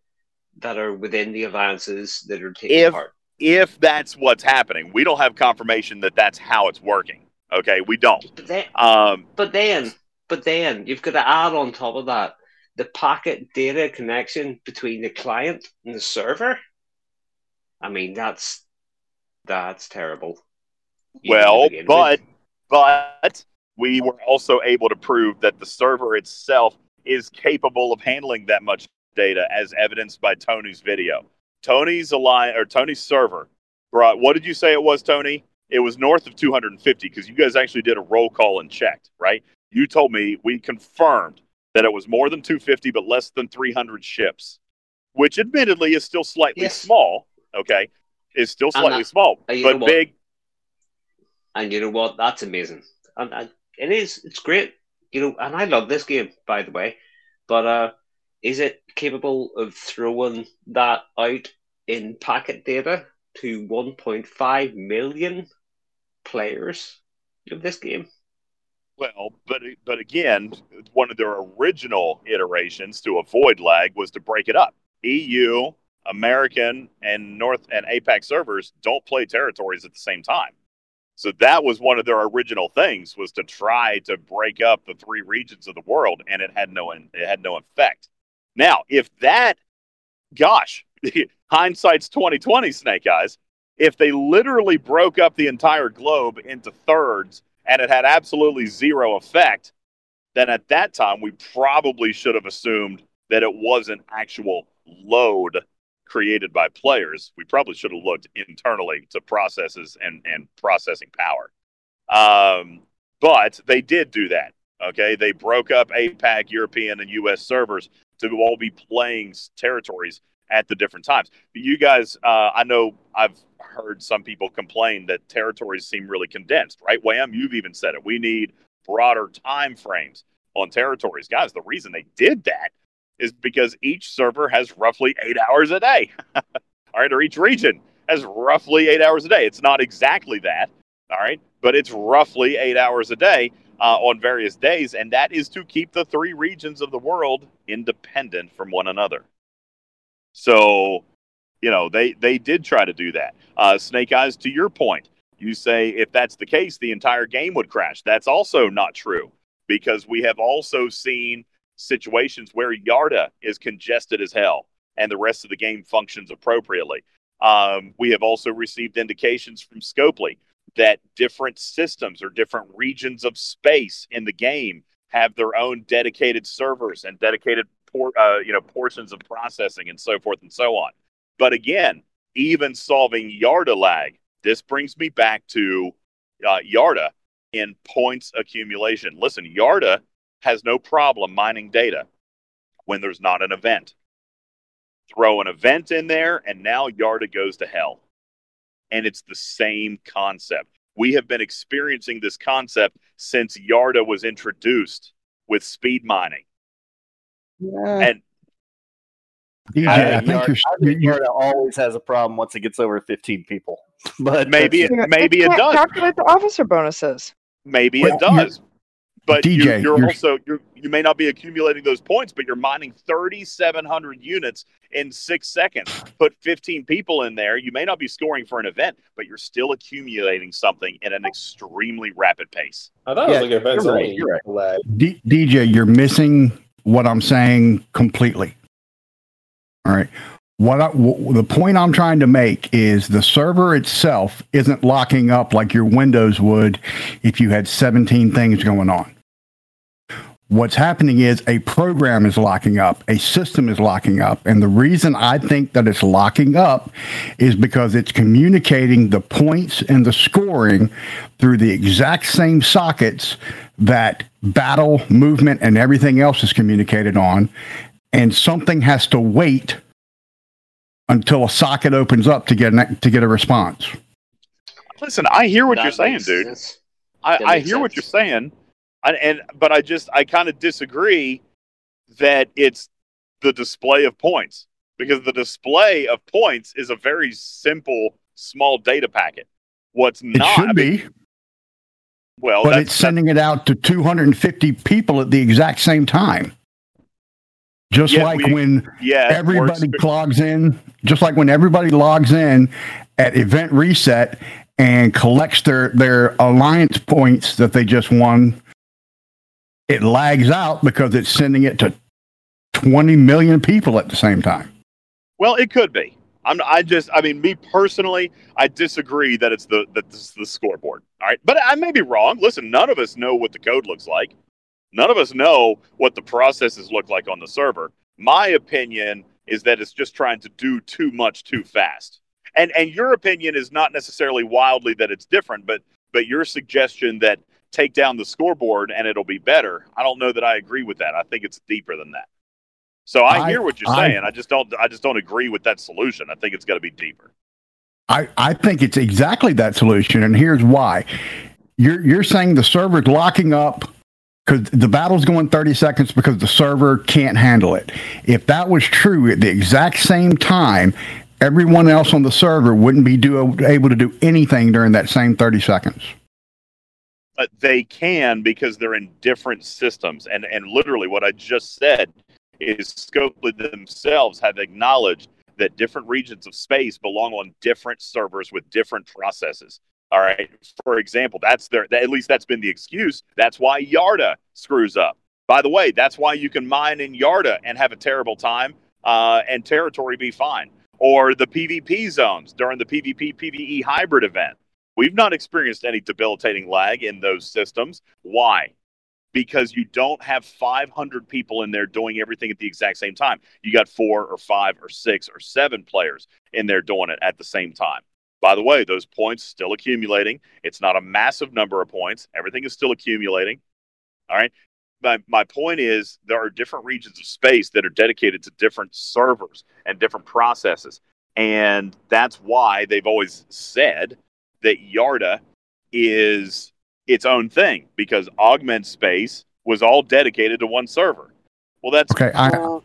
that are within the alliances that are taking if part. if that's what's happening, we don't have confirmation that that's how it's working. Okay, we don't. But then, Um, but then, but then you've got to add on top of that the packet data connection between the client and the server. I mean, that's that's terrible. even well, but but we were also able to prove that the server itself is capable of handling that much data, as evidenced by Tony's video. Tony's align or Tony's server brought. What did you say it was, Tony? It was north of 250 because you guys actually did a roll call and checked, right? You told me we confirmed that it was more than 250, but less than 300 ships, which admittedly is still slightly Yes. small. Okay, is still slightly that- small, but big. and you know what? That's amazing. And, and it is. It's great. You know, and I love this game, by the way. But uh, is it capable of throwing that out in packet data to 1.5 million players of this game? Well, but but again, one of their original iterations to avoid lag was to break it up. EU, American, and North and APAC servers don't play territories at the same time. So that was one of their original things was to try to break up the three regions of the world, and it had no it had no effect. Now, if that, gosh, hindsight's twenty twenty, Snake Eyes. If they literally broke up the entire globe into thirds and it had absolutely zero effect, then at that time we probably should have assumed that it wasn't actual load created by players. We probably should have looked internally to processes and, and processing power. Um, but they did do that. Okay. They broke up APAC, European, and US servers to all be playing territories at the different times. But you guys, uh, I know I've heard some people complain that territories seem really condensed, right? Wham, you've even said it. We need broader time frames on territories. Guys, the reason they did that is because each server has roughly eight hours a day. all right, or each region has roughly eight hours a day. It's not exactly that, all right, but it's roughly eight hours a day uh, on various days, and that is to keep the three regions of the world independent from one another. So, you know, they they did try to do that. Uh, Snake Eyes, to your point, you say if that's the case, the entire game would crash. That's also not true because we have also seen situations where Yarda is congested as hell and the rest of the game functions appropriately. Um, we have also received indications from Scopely that different systems or different regions of space in the game have their own dedicated servers and dedicated por- uh, you know portions of processing and so forth and so on. But again, even solving Yarda lag, this brings me back to uh, Yarda in points accumulation. Listen, Yarda has no problem mining data when there's not an event. Throw an event in there, and now Yarda goes to hell. And it's the same concept. We have been experiencing this concept since Yarda was introduced with speed mining. Yeah. And DJ, I I think think Yarda, you're, I think you're, Yarda always has a problem once it gets over 15 people. But maybe it, maybe it does. calculate the officer bonuses. Maybe Well, it does. But DJ, you're, you're you're- also you're, you may not be accumulating those points, but you're mining 3,700 units in six seconds. Put 15 people in there. You may not be scoring for an event, but you're still accumulating something at an extremely rapid pace. I thought it was like events you're right, you're right. D- DJ, you're missing what I'm saying completely. All right. What I, w- the point I'm trying to make is the server itself isn't locking up like your Windows would if you had 17 things going on. What's happening is a program is locking up, a system is locking up. And the reason I think that it's locking up is because it's communicating the points and the scoring through the exact same sockets that battle, movement, and everything else is communicated on. And something has to wait until a socket opens up to get an, to get a response. Listen, I hear what That you're saying, makes dude. I, I makes hear what you're saying, and, and but I just I kind of disagree that it's the display of points because the display of points is a very simple small data packet. What's It not I should mean, be. Well, but it's sending it out to 250 people at the exact same time. Just Yeah, like we- when yeah, everybody logs in, just like when everybody logs in at event reset and collects their their alliance points that they just won, it lags out because it's sending it to 20 million people at the same time. Well, it could be. I'm. I just. I mean, me personally, I disagree that it's the that this is the scoreboard. All right, but I may be wrong. Listen, none of us know what the code looks like. None of us know what the processes look like on the server. My opinion is that it's just trying to do too much too fast. And and your opinion is not necessarily wildly that it's different, but but your suggestion that take down the scoreboard and it'll be better. I don't know that I agree with that. I think it's deeper than that. So I, I- hear what you're I- saying. I just don't I just don't agree with that solution. I think it's got to be deeper. I, I think it's exactly that solution, and here's why. You're you're saying the server's locking up because the battle's going 30 seconds because the server can't handle it. If that was true at the exact same time, everyone else on the server wouldn't be do, able to do anything during that same 30 seconds. But they can because they're in different systems. And and literally what I just said is Scopely themselves have acknowledged that different regions of space belong on different servers with different processes. All right. For example, that's their at least that's been the excuse. That's why Yarda screws up. By the way, that's why you can mine in Yarda and have a terrible time uh, and territory be fine. Or the PvP zones during the PvP PvE hybrid event. We've not experienced any debilitating lag in those systems. Why? Because you don't have 500 people in there doing everything at the exact same time. You got four or five or six or seven players in there doing it at the same time. By the way, those points still accumulating. It's not a massive number of points. Everything is still accumulating. All right. My, my point is there are different regions of space that are dedicated to different servers and different processes. And that's why they've always said that Yarda is its own thing because augment space was all dedicated to one server. Well, that's Okay, I, oh.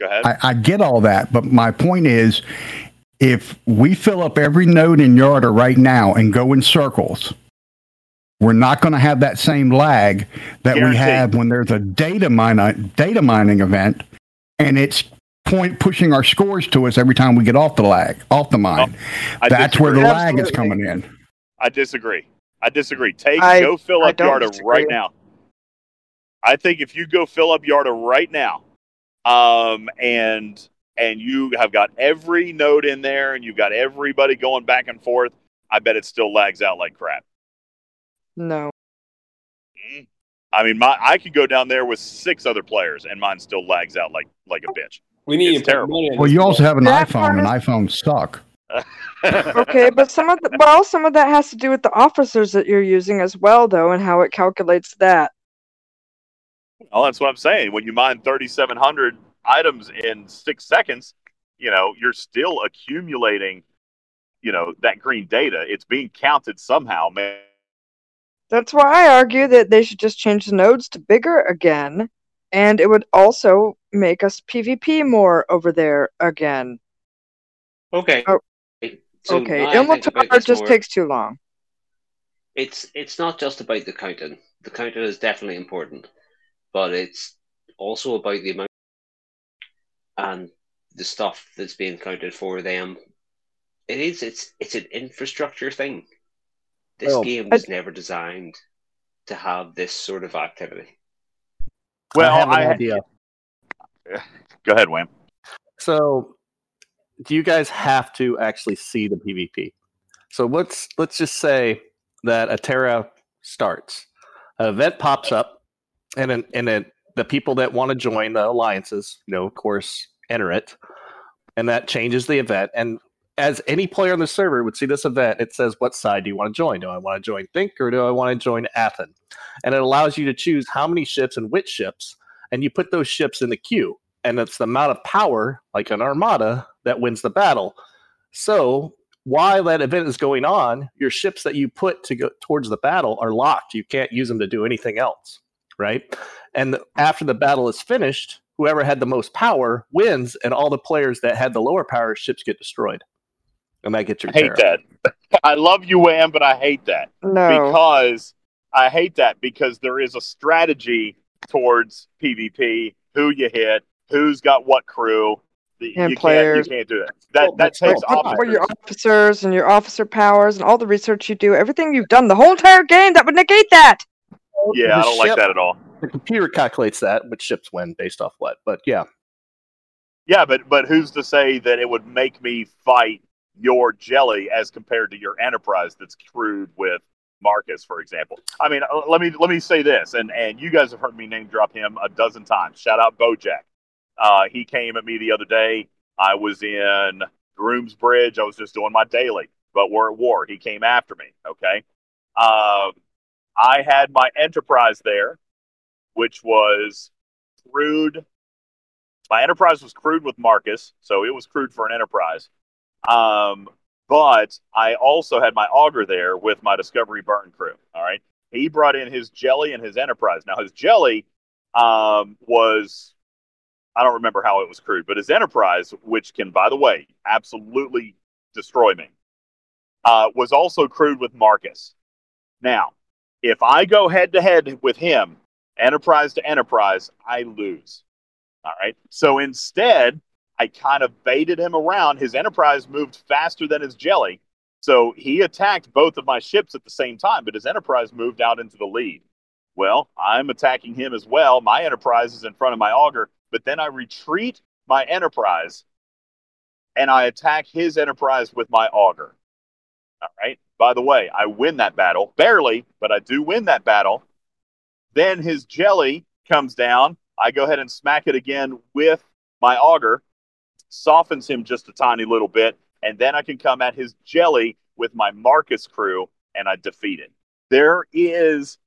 go ahead. I, I get all that, but my point is if we fill up every node in Yarda right now and go in circles, we're not going to have that same lag that we have when there's a data mine data mining event and it's point pushing our scores to us every time we get off the lag off the mine. I That's where the disagree. lag is coming in. I disagree. I disagree. Take I- go fill I up Yarda disagree. right now. I think if you go fill up Yarda right now, um, and and you have got every node in there, and you've got everybody going back and forth, I bet it still lags out like crap. No. I mean, my I could go down there with six other players, and mine still lags out like like a bitch. We need It's to terrible. money Well, you also ball. have an That iPhone, and part iPhones suck. Okay, but some of the, well, some of that has to do with the officers that you're using as well, though, and how it calculates that. Well, that's what I'm saying. When you mine 3,700 items in six seconds, you know, you're still accumulating, you know, that green data. It's being counted somehow, man. That's why I argue that they should just change the nodes to bigger again, and it would also make us PvP more over there again. Okay. Oh, So okay, now I think about Ilmatar just more. takes too long. it's it's not just about the counting. The counting is definitely important, but it's also about the amount and the stuff that's being counted for them. It is it's it's an infrastructure thing. This Well, game was never designed to have this sort of activity. Well, I have an I- idea. Go ahead, Wham. So, do you guys have to actually see the PvP? So let's let's just say that a Terra starts, an event pops up, and then and then the people that want to join the alliances, you know, of course, enter it, and that changes the event. And as any player on the server would see this event, it says, "What side do you want to join? Do I want to join Think or do I want to join Athen?" And it allows you to choose how many ships and which ships, and you put those ships in the queue and it's the amount of power, like an armada, that wins the battle. So while that event is going on, your ships that you put to go towards the battle are locked. You can't use them to do anything else, right? And after the battle is finished, whoever had the most power wins, and all the players that had the lower power ships get destroyed. And that gets your I hate that. I love you, Wham, but I hate that No. because I hate that because there is a strategy towards PvP, who you hit, who's got what crew. The- And you players. can't you can't do that. That that takes What- what your officers. officers and your officer powers and all the research you do, everything you've done the whole entire game, that would negate that. Yeah, I don't like that at all. The computer calculates that which ships win based off what. But yeah, Yeah, but but who's to say that it would make me fight your jelly as compared to your enterprise that's crewed with Marcus, for example? I mean, uh, let me let me say this, and and you guys have heard me name drop him a dozen times. Shout out Bojack. Uh, he came at me the other day. I was in Groom's Bridge. I was just doing my daily, but we're at war. He came after me. Okay. Um, I had my enterprise there, which was crewed my enterprise was crewed with Marcus, so it was crewed for an enterprise. Um, but I also had my Augur there with my Discovery Burn crew. All right, he brought in his jelly and his enterprise. Now his jelly um, was I don't remember how it was crewed, but his enterprise, which can, by the way, absolutely destroy me, uh, was also crewed with Marcus. Now, if I go head to head with him, enterprise to enterprise, I lose. All right. So instead, I kind of baited him around. His enterprise moved faster than his jelly. So he attacked both of my ships at the same time, but his enterprise moved out into the lead. Well, I'm attacking him as well. My enterprise is in front of my Augur, but then I retreat my enterprise and I attack his enterprise with my Augur. All right. By the way, I win that battle. Barely, but I do win that battle. Then his jelly comes down. I go ahead and smack it again with my Augur, softens him just a tiny little bit, and then I can come at his jelly with my Marcus crew and I defeat it. There is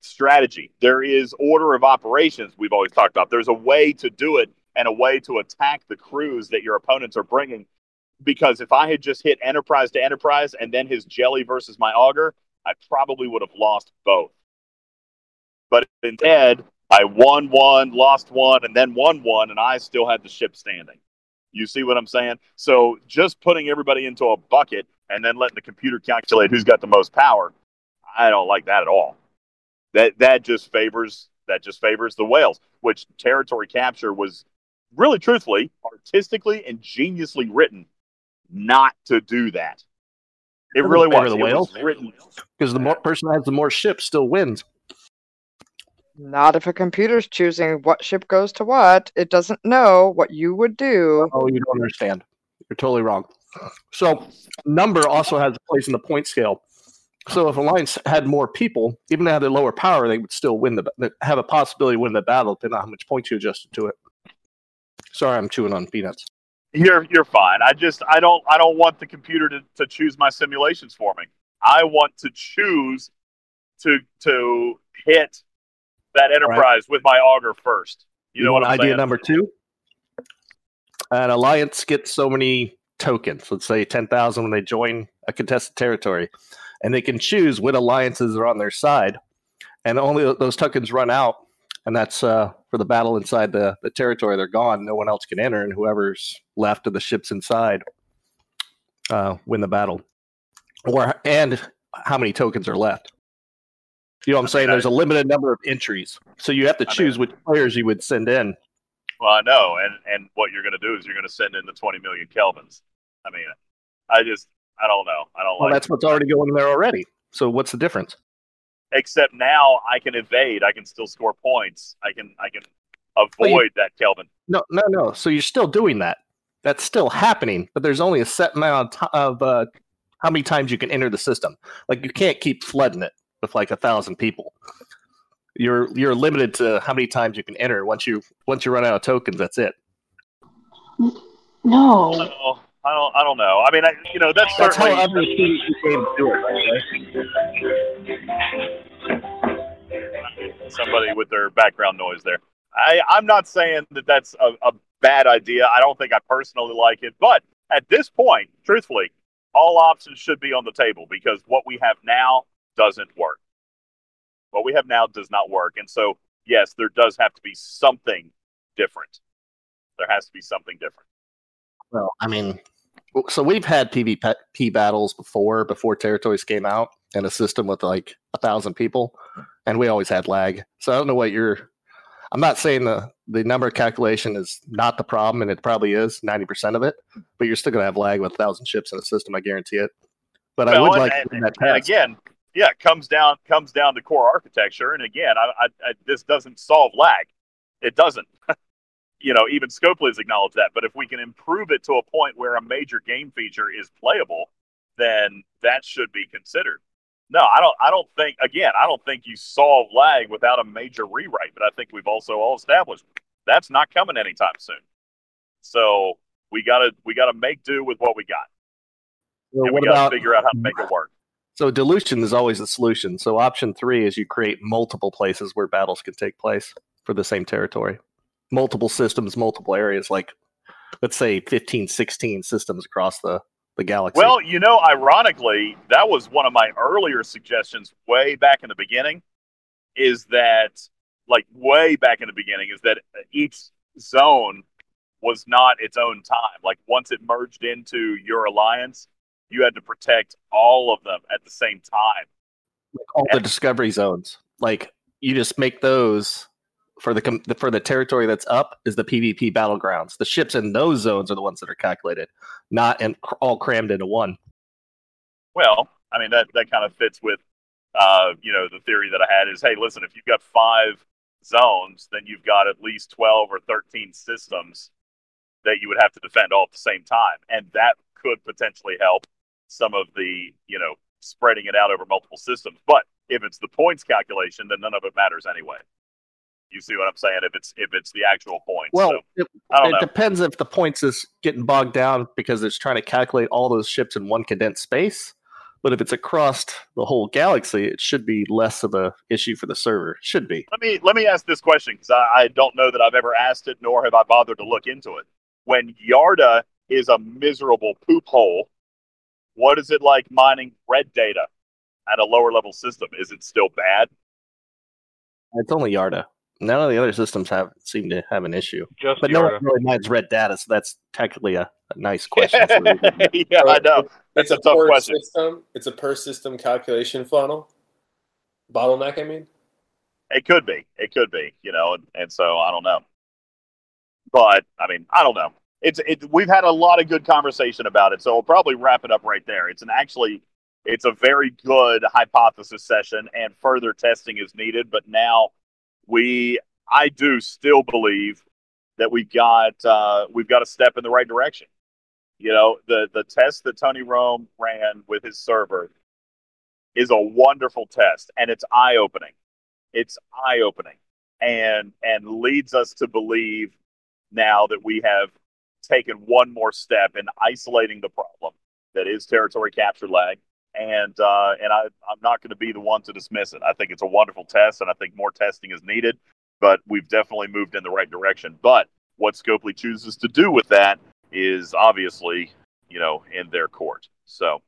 strategy, there is order of operations we've always talked about. There's a way to do it and a way to attack the crews that your opponents are bringing. Because if I had just hit enterprise to enterprise and then his jelly versus my Augur, I probably would have lost both. But instead, I won one, lost one, and then won one, and I still had the ship standing. You see what I'm saying? So just putting everybody into a bucket and then letting the computer calculate who's got the most power, I don't like that at all. That that just favors that just favors the whales, which territory capture was really truthfully, artistically and geniusly written not to do that. It really favor was. the It whales. written because the more person that has the more ships still wins. Not if a computer's choosing what ship goes to what. It doesn't know what you would do. Oh, you don't understand. You're totally wrong. So number also has a place in the point scale. So if Alliance had more people, even though they had a lower power, they would still win the have a possibility to win the battle depending on how much points you adjusted to it. Sorry, I'm chewing on peanuts. You're you're fine. I just I don't I don't want the computer to, to choose my simulations for me. I want to choose to to hit that enterprise with my Augur first. You, know what I'm idea saying? number two? An alliance gets so many tokens. Let's say ten thousand when they join a contested territory, and they can choose what alliances are on their side, and only those tokens run out, and that's uh, for the battle inside the, the territory. They're gone. No one else can enter, and whoever's left of the ships inside uh, win the battle. Or and how many tokens are left? You know what I'm saying? There's a limited number of entries, so you have to choose which players you would send in. Well, I know, and and what you're going to do is you're going to send in the 20 million kelvins. I mean, I just I don't know. I don't Well, like. that's what's already going there already. So what's the difference? Except now I can evade. I can still score points. I can I can Well, you- avoid that Kelvin. No, no, no. So you're still doing that. That's still happening, but there's only a set amount of, of uh, how many times you can enter the system. Like you can't keep flooding it with like a thousand people. You're you're limited to how many times you can enter. Once you once you run out of tokens, that's it. No. I don't, I don't, I don't know. I mean, I, you know, that's That's how certainly. other PvP games do it. Right? somebody with their background noise there. I, I'm not saying that that's a, a bad idea. I don't think I personally like it, but at this point, truthfully, all options should be on the table because what we have now doesn't work. What we have now does not work, and so yes, there does have to be something different. There has to be something different. Well, I mean, So we've had PvP battles before, before territories came out, in a system with like a thousand people, and we always had lag. So I don't know what you're. I'm not saying the the number calculation is not the problem, and it probably is ninety percent of it, but you're still going to have lag with a thousand ships in a system. I guarantee it. But I would and- like and, and again, yeah, it comes down comes down to core architecture. And again, I, I, I, this doesn't solve lag. It doesn't. you know, even Scopely has acknowledged that. But if we can improve it to a point where a major game feature is playable, then that should be considered. No, I don't. I don't think. Again, I don't think you solve lag without a major rewrite. But I think we've also all established that's not coming anytime soon. So we gotta we gotta make do with what we got, So and we gotta about figure out how to make it work. So dilution is always the solution. So option three is you create multiple places where battles can take place for the same territory. Multiple systems, multiple areas, like let's say 15, 16 systems across the, the galaxy. Well, you know, ironically, that was one of my earlier suggestions way back in the beginning. Is that like way back in the beginning? Is that each zone was not its own time. Like once it merged into your alliance, you had to protect all of them at the same time. all the discovery zones. Like you just make those for the com- for the territory that's up is the PvP battlegrounds. The ships in those zones are the ones that are calculated, not in, all crammed into one. Well, I mean that that kind of fits with uh, you know, the theory that I had is hey, listen, if you've got five zones, then you've got at least twelve or thirteen systems that you would have to defend all at the same time. And that could potentially help some of the, you know, spreading it out over multiple systems. But if it's the points calculation, then none of it matters anyway. You see what I'm saying? If it's if it's the actual points. Well, so, it, I don't it depends if the points is getting bogged down because it's trying to calculate all those ships in one condensed space. But if it's across the whole galaxy, it should be less of a issue for the server. Should be. let me let me ask this question because I, I don't know that I've ever asked it, nor have I bothered to look into it. When Yarda is a miserable poop hole, what is it like mining red data at a lower level system? Is it still bad? It's only Yarda. None of the other systems have seem to have an issue. Just but no one really mines red data, so that's technically a, a nice question. for the- yeah, I know. It's That's a, a tough question. system. It's a per system calculation funnel. Bottleneck, I mean. It could be. It could be. You know, and, and so I don't know. But I mean, I don't know. It's it. We've had a lot of good conversation about it, so we'll probably wrap it up right there. It's an actually, it's a very good hypothesis session, and further testing is needed. But now, we, I do still believe that we got uh, we've got a step in the right direction. You know, the the test that Tony Rome ran with his server is a wonderful test, and it's eye opening. It's eye opening, and and leads us to believe now that we have taken one more step in isolating the problem that is territory capture lag. And uh, and I, I'm not going to be the one to dismiss it. I think it's a wonderful test, and I think more testing is needed. But we've definitely moved in the right direction. But what Scopely chooses to do with that is obviously, you know, in their court. So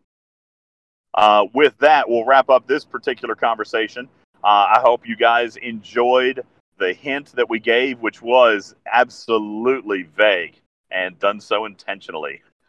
uh, with that, we'll wrap up this particular conversation. Uh, I hope you guys enjoyed the hint that we gave, which was absolutely vague and done so intentionally.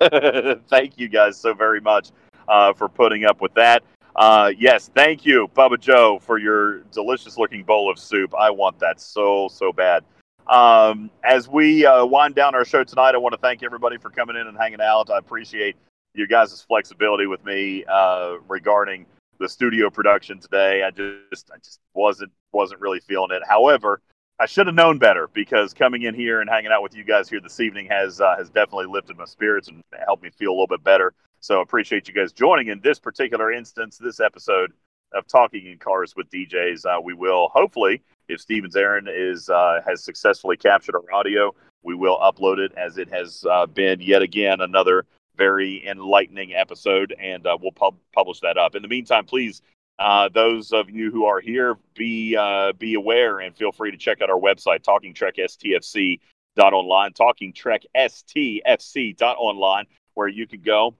thank you guys so very much uh, for putting up with that. Uh, yes, thank you, Bubba Joe, for your delicious looking bowl of soup. I want that so, so bad. Um, as we uh, wind down our show tonight, I want to thank everybody for coming in and hanging out. I appreciate you guys' flexibility with me uh, regarding the studio production today. I just, I just wasn't, wasn't really feeling it. However, I should have known better because coming in here and hanging out with you guys here this evening has uh, has definitely lifted my spirits and helped me feel a little bit better. So I appreciate you guys joining in this particular instance, this episode of Talking in Cars with DJs. Uh, we will hopefully, if Stevens Aaron is uh, has successfully captured our audio, we will upload it as it has uh, been yet again another very enlightening episode, and uh, we'll pub- publish that up. In the meantime, please uh, those of you who are here, be uh, be aware and feel free to check out our website, Talking Trek STFC dot online, Talking Trek STFC dot online, where you can go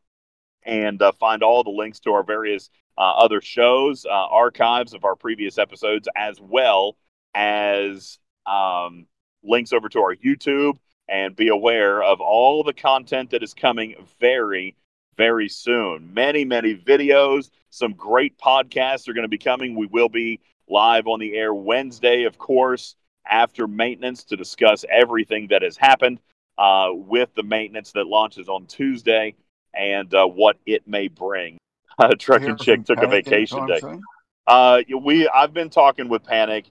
and uh, find all the links to our various uh, other shows, uh, archives of our previous episodes, as well as um, links over to our YouTube, and be aware of all the content that is coming very, very soon. Many, many videos, some great podcasts are going to be coming. We will be live on the air Wednesday, of course, after maintenance to discuss everything that has happened uh, with the maintenance that launches on Tuesday and uh, what it may bring. Uh, and Chick took a vacation day. Uh, we I've been talking with Panic.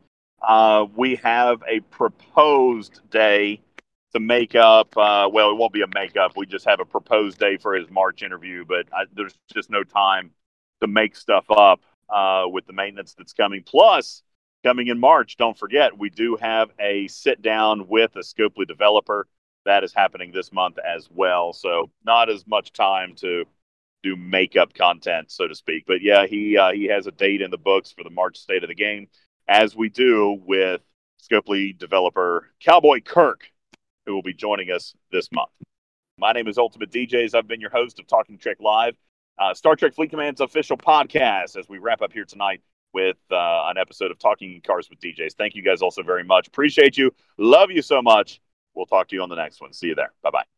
Uh, we have a proposed day to make up. Uh, well, it won't be a makeup. We just have a proposed day for his March interview, but I, there's just no time to make stuff up uh, with the maintenance that's coming. Plus, coming in March, don't forget we do have a sit down with a Scopely developer that is happening this month as well. So not as much time to do makeup content, so to speak. But yeah, he uh, he has a date in the books for the March state of the game, as we do with Scopely developer Cowboy Kirk, who will be joining us this month. My name is Ultimate DJs. I've been your host of Talking Trek Live, uh, Star Trek Fleet Command's official podcast. As we wrap up here tonight with uh, an episode of Talking Cars with DJs. Thank you guys also very much. Appreciate you. Love you so much. We'll talk to you on the next one. See you there. Bye bye.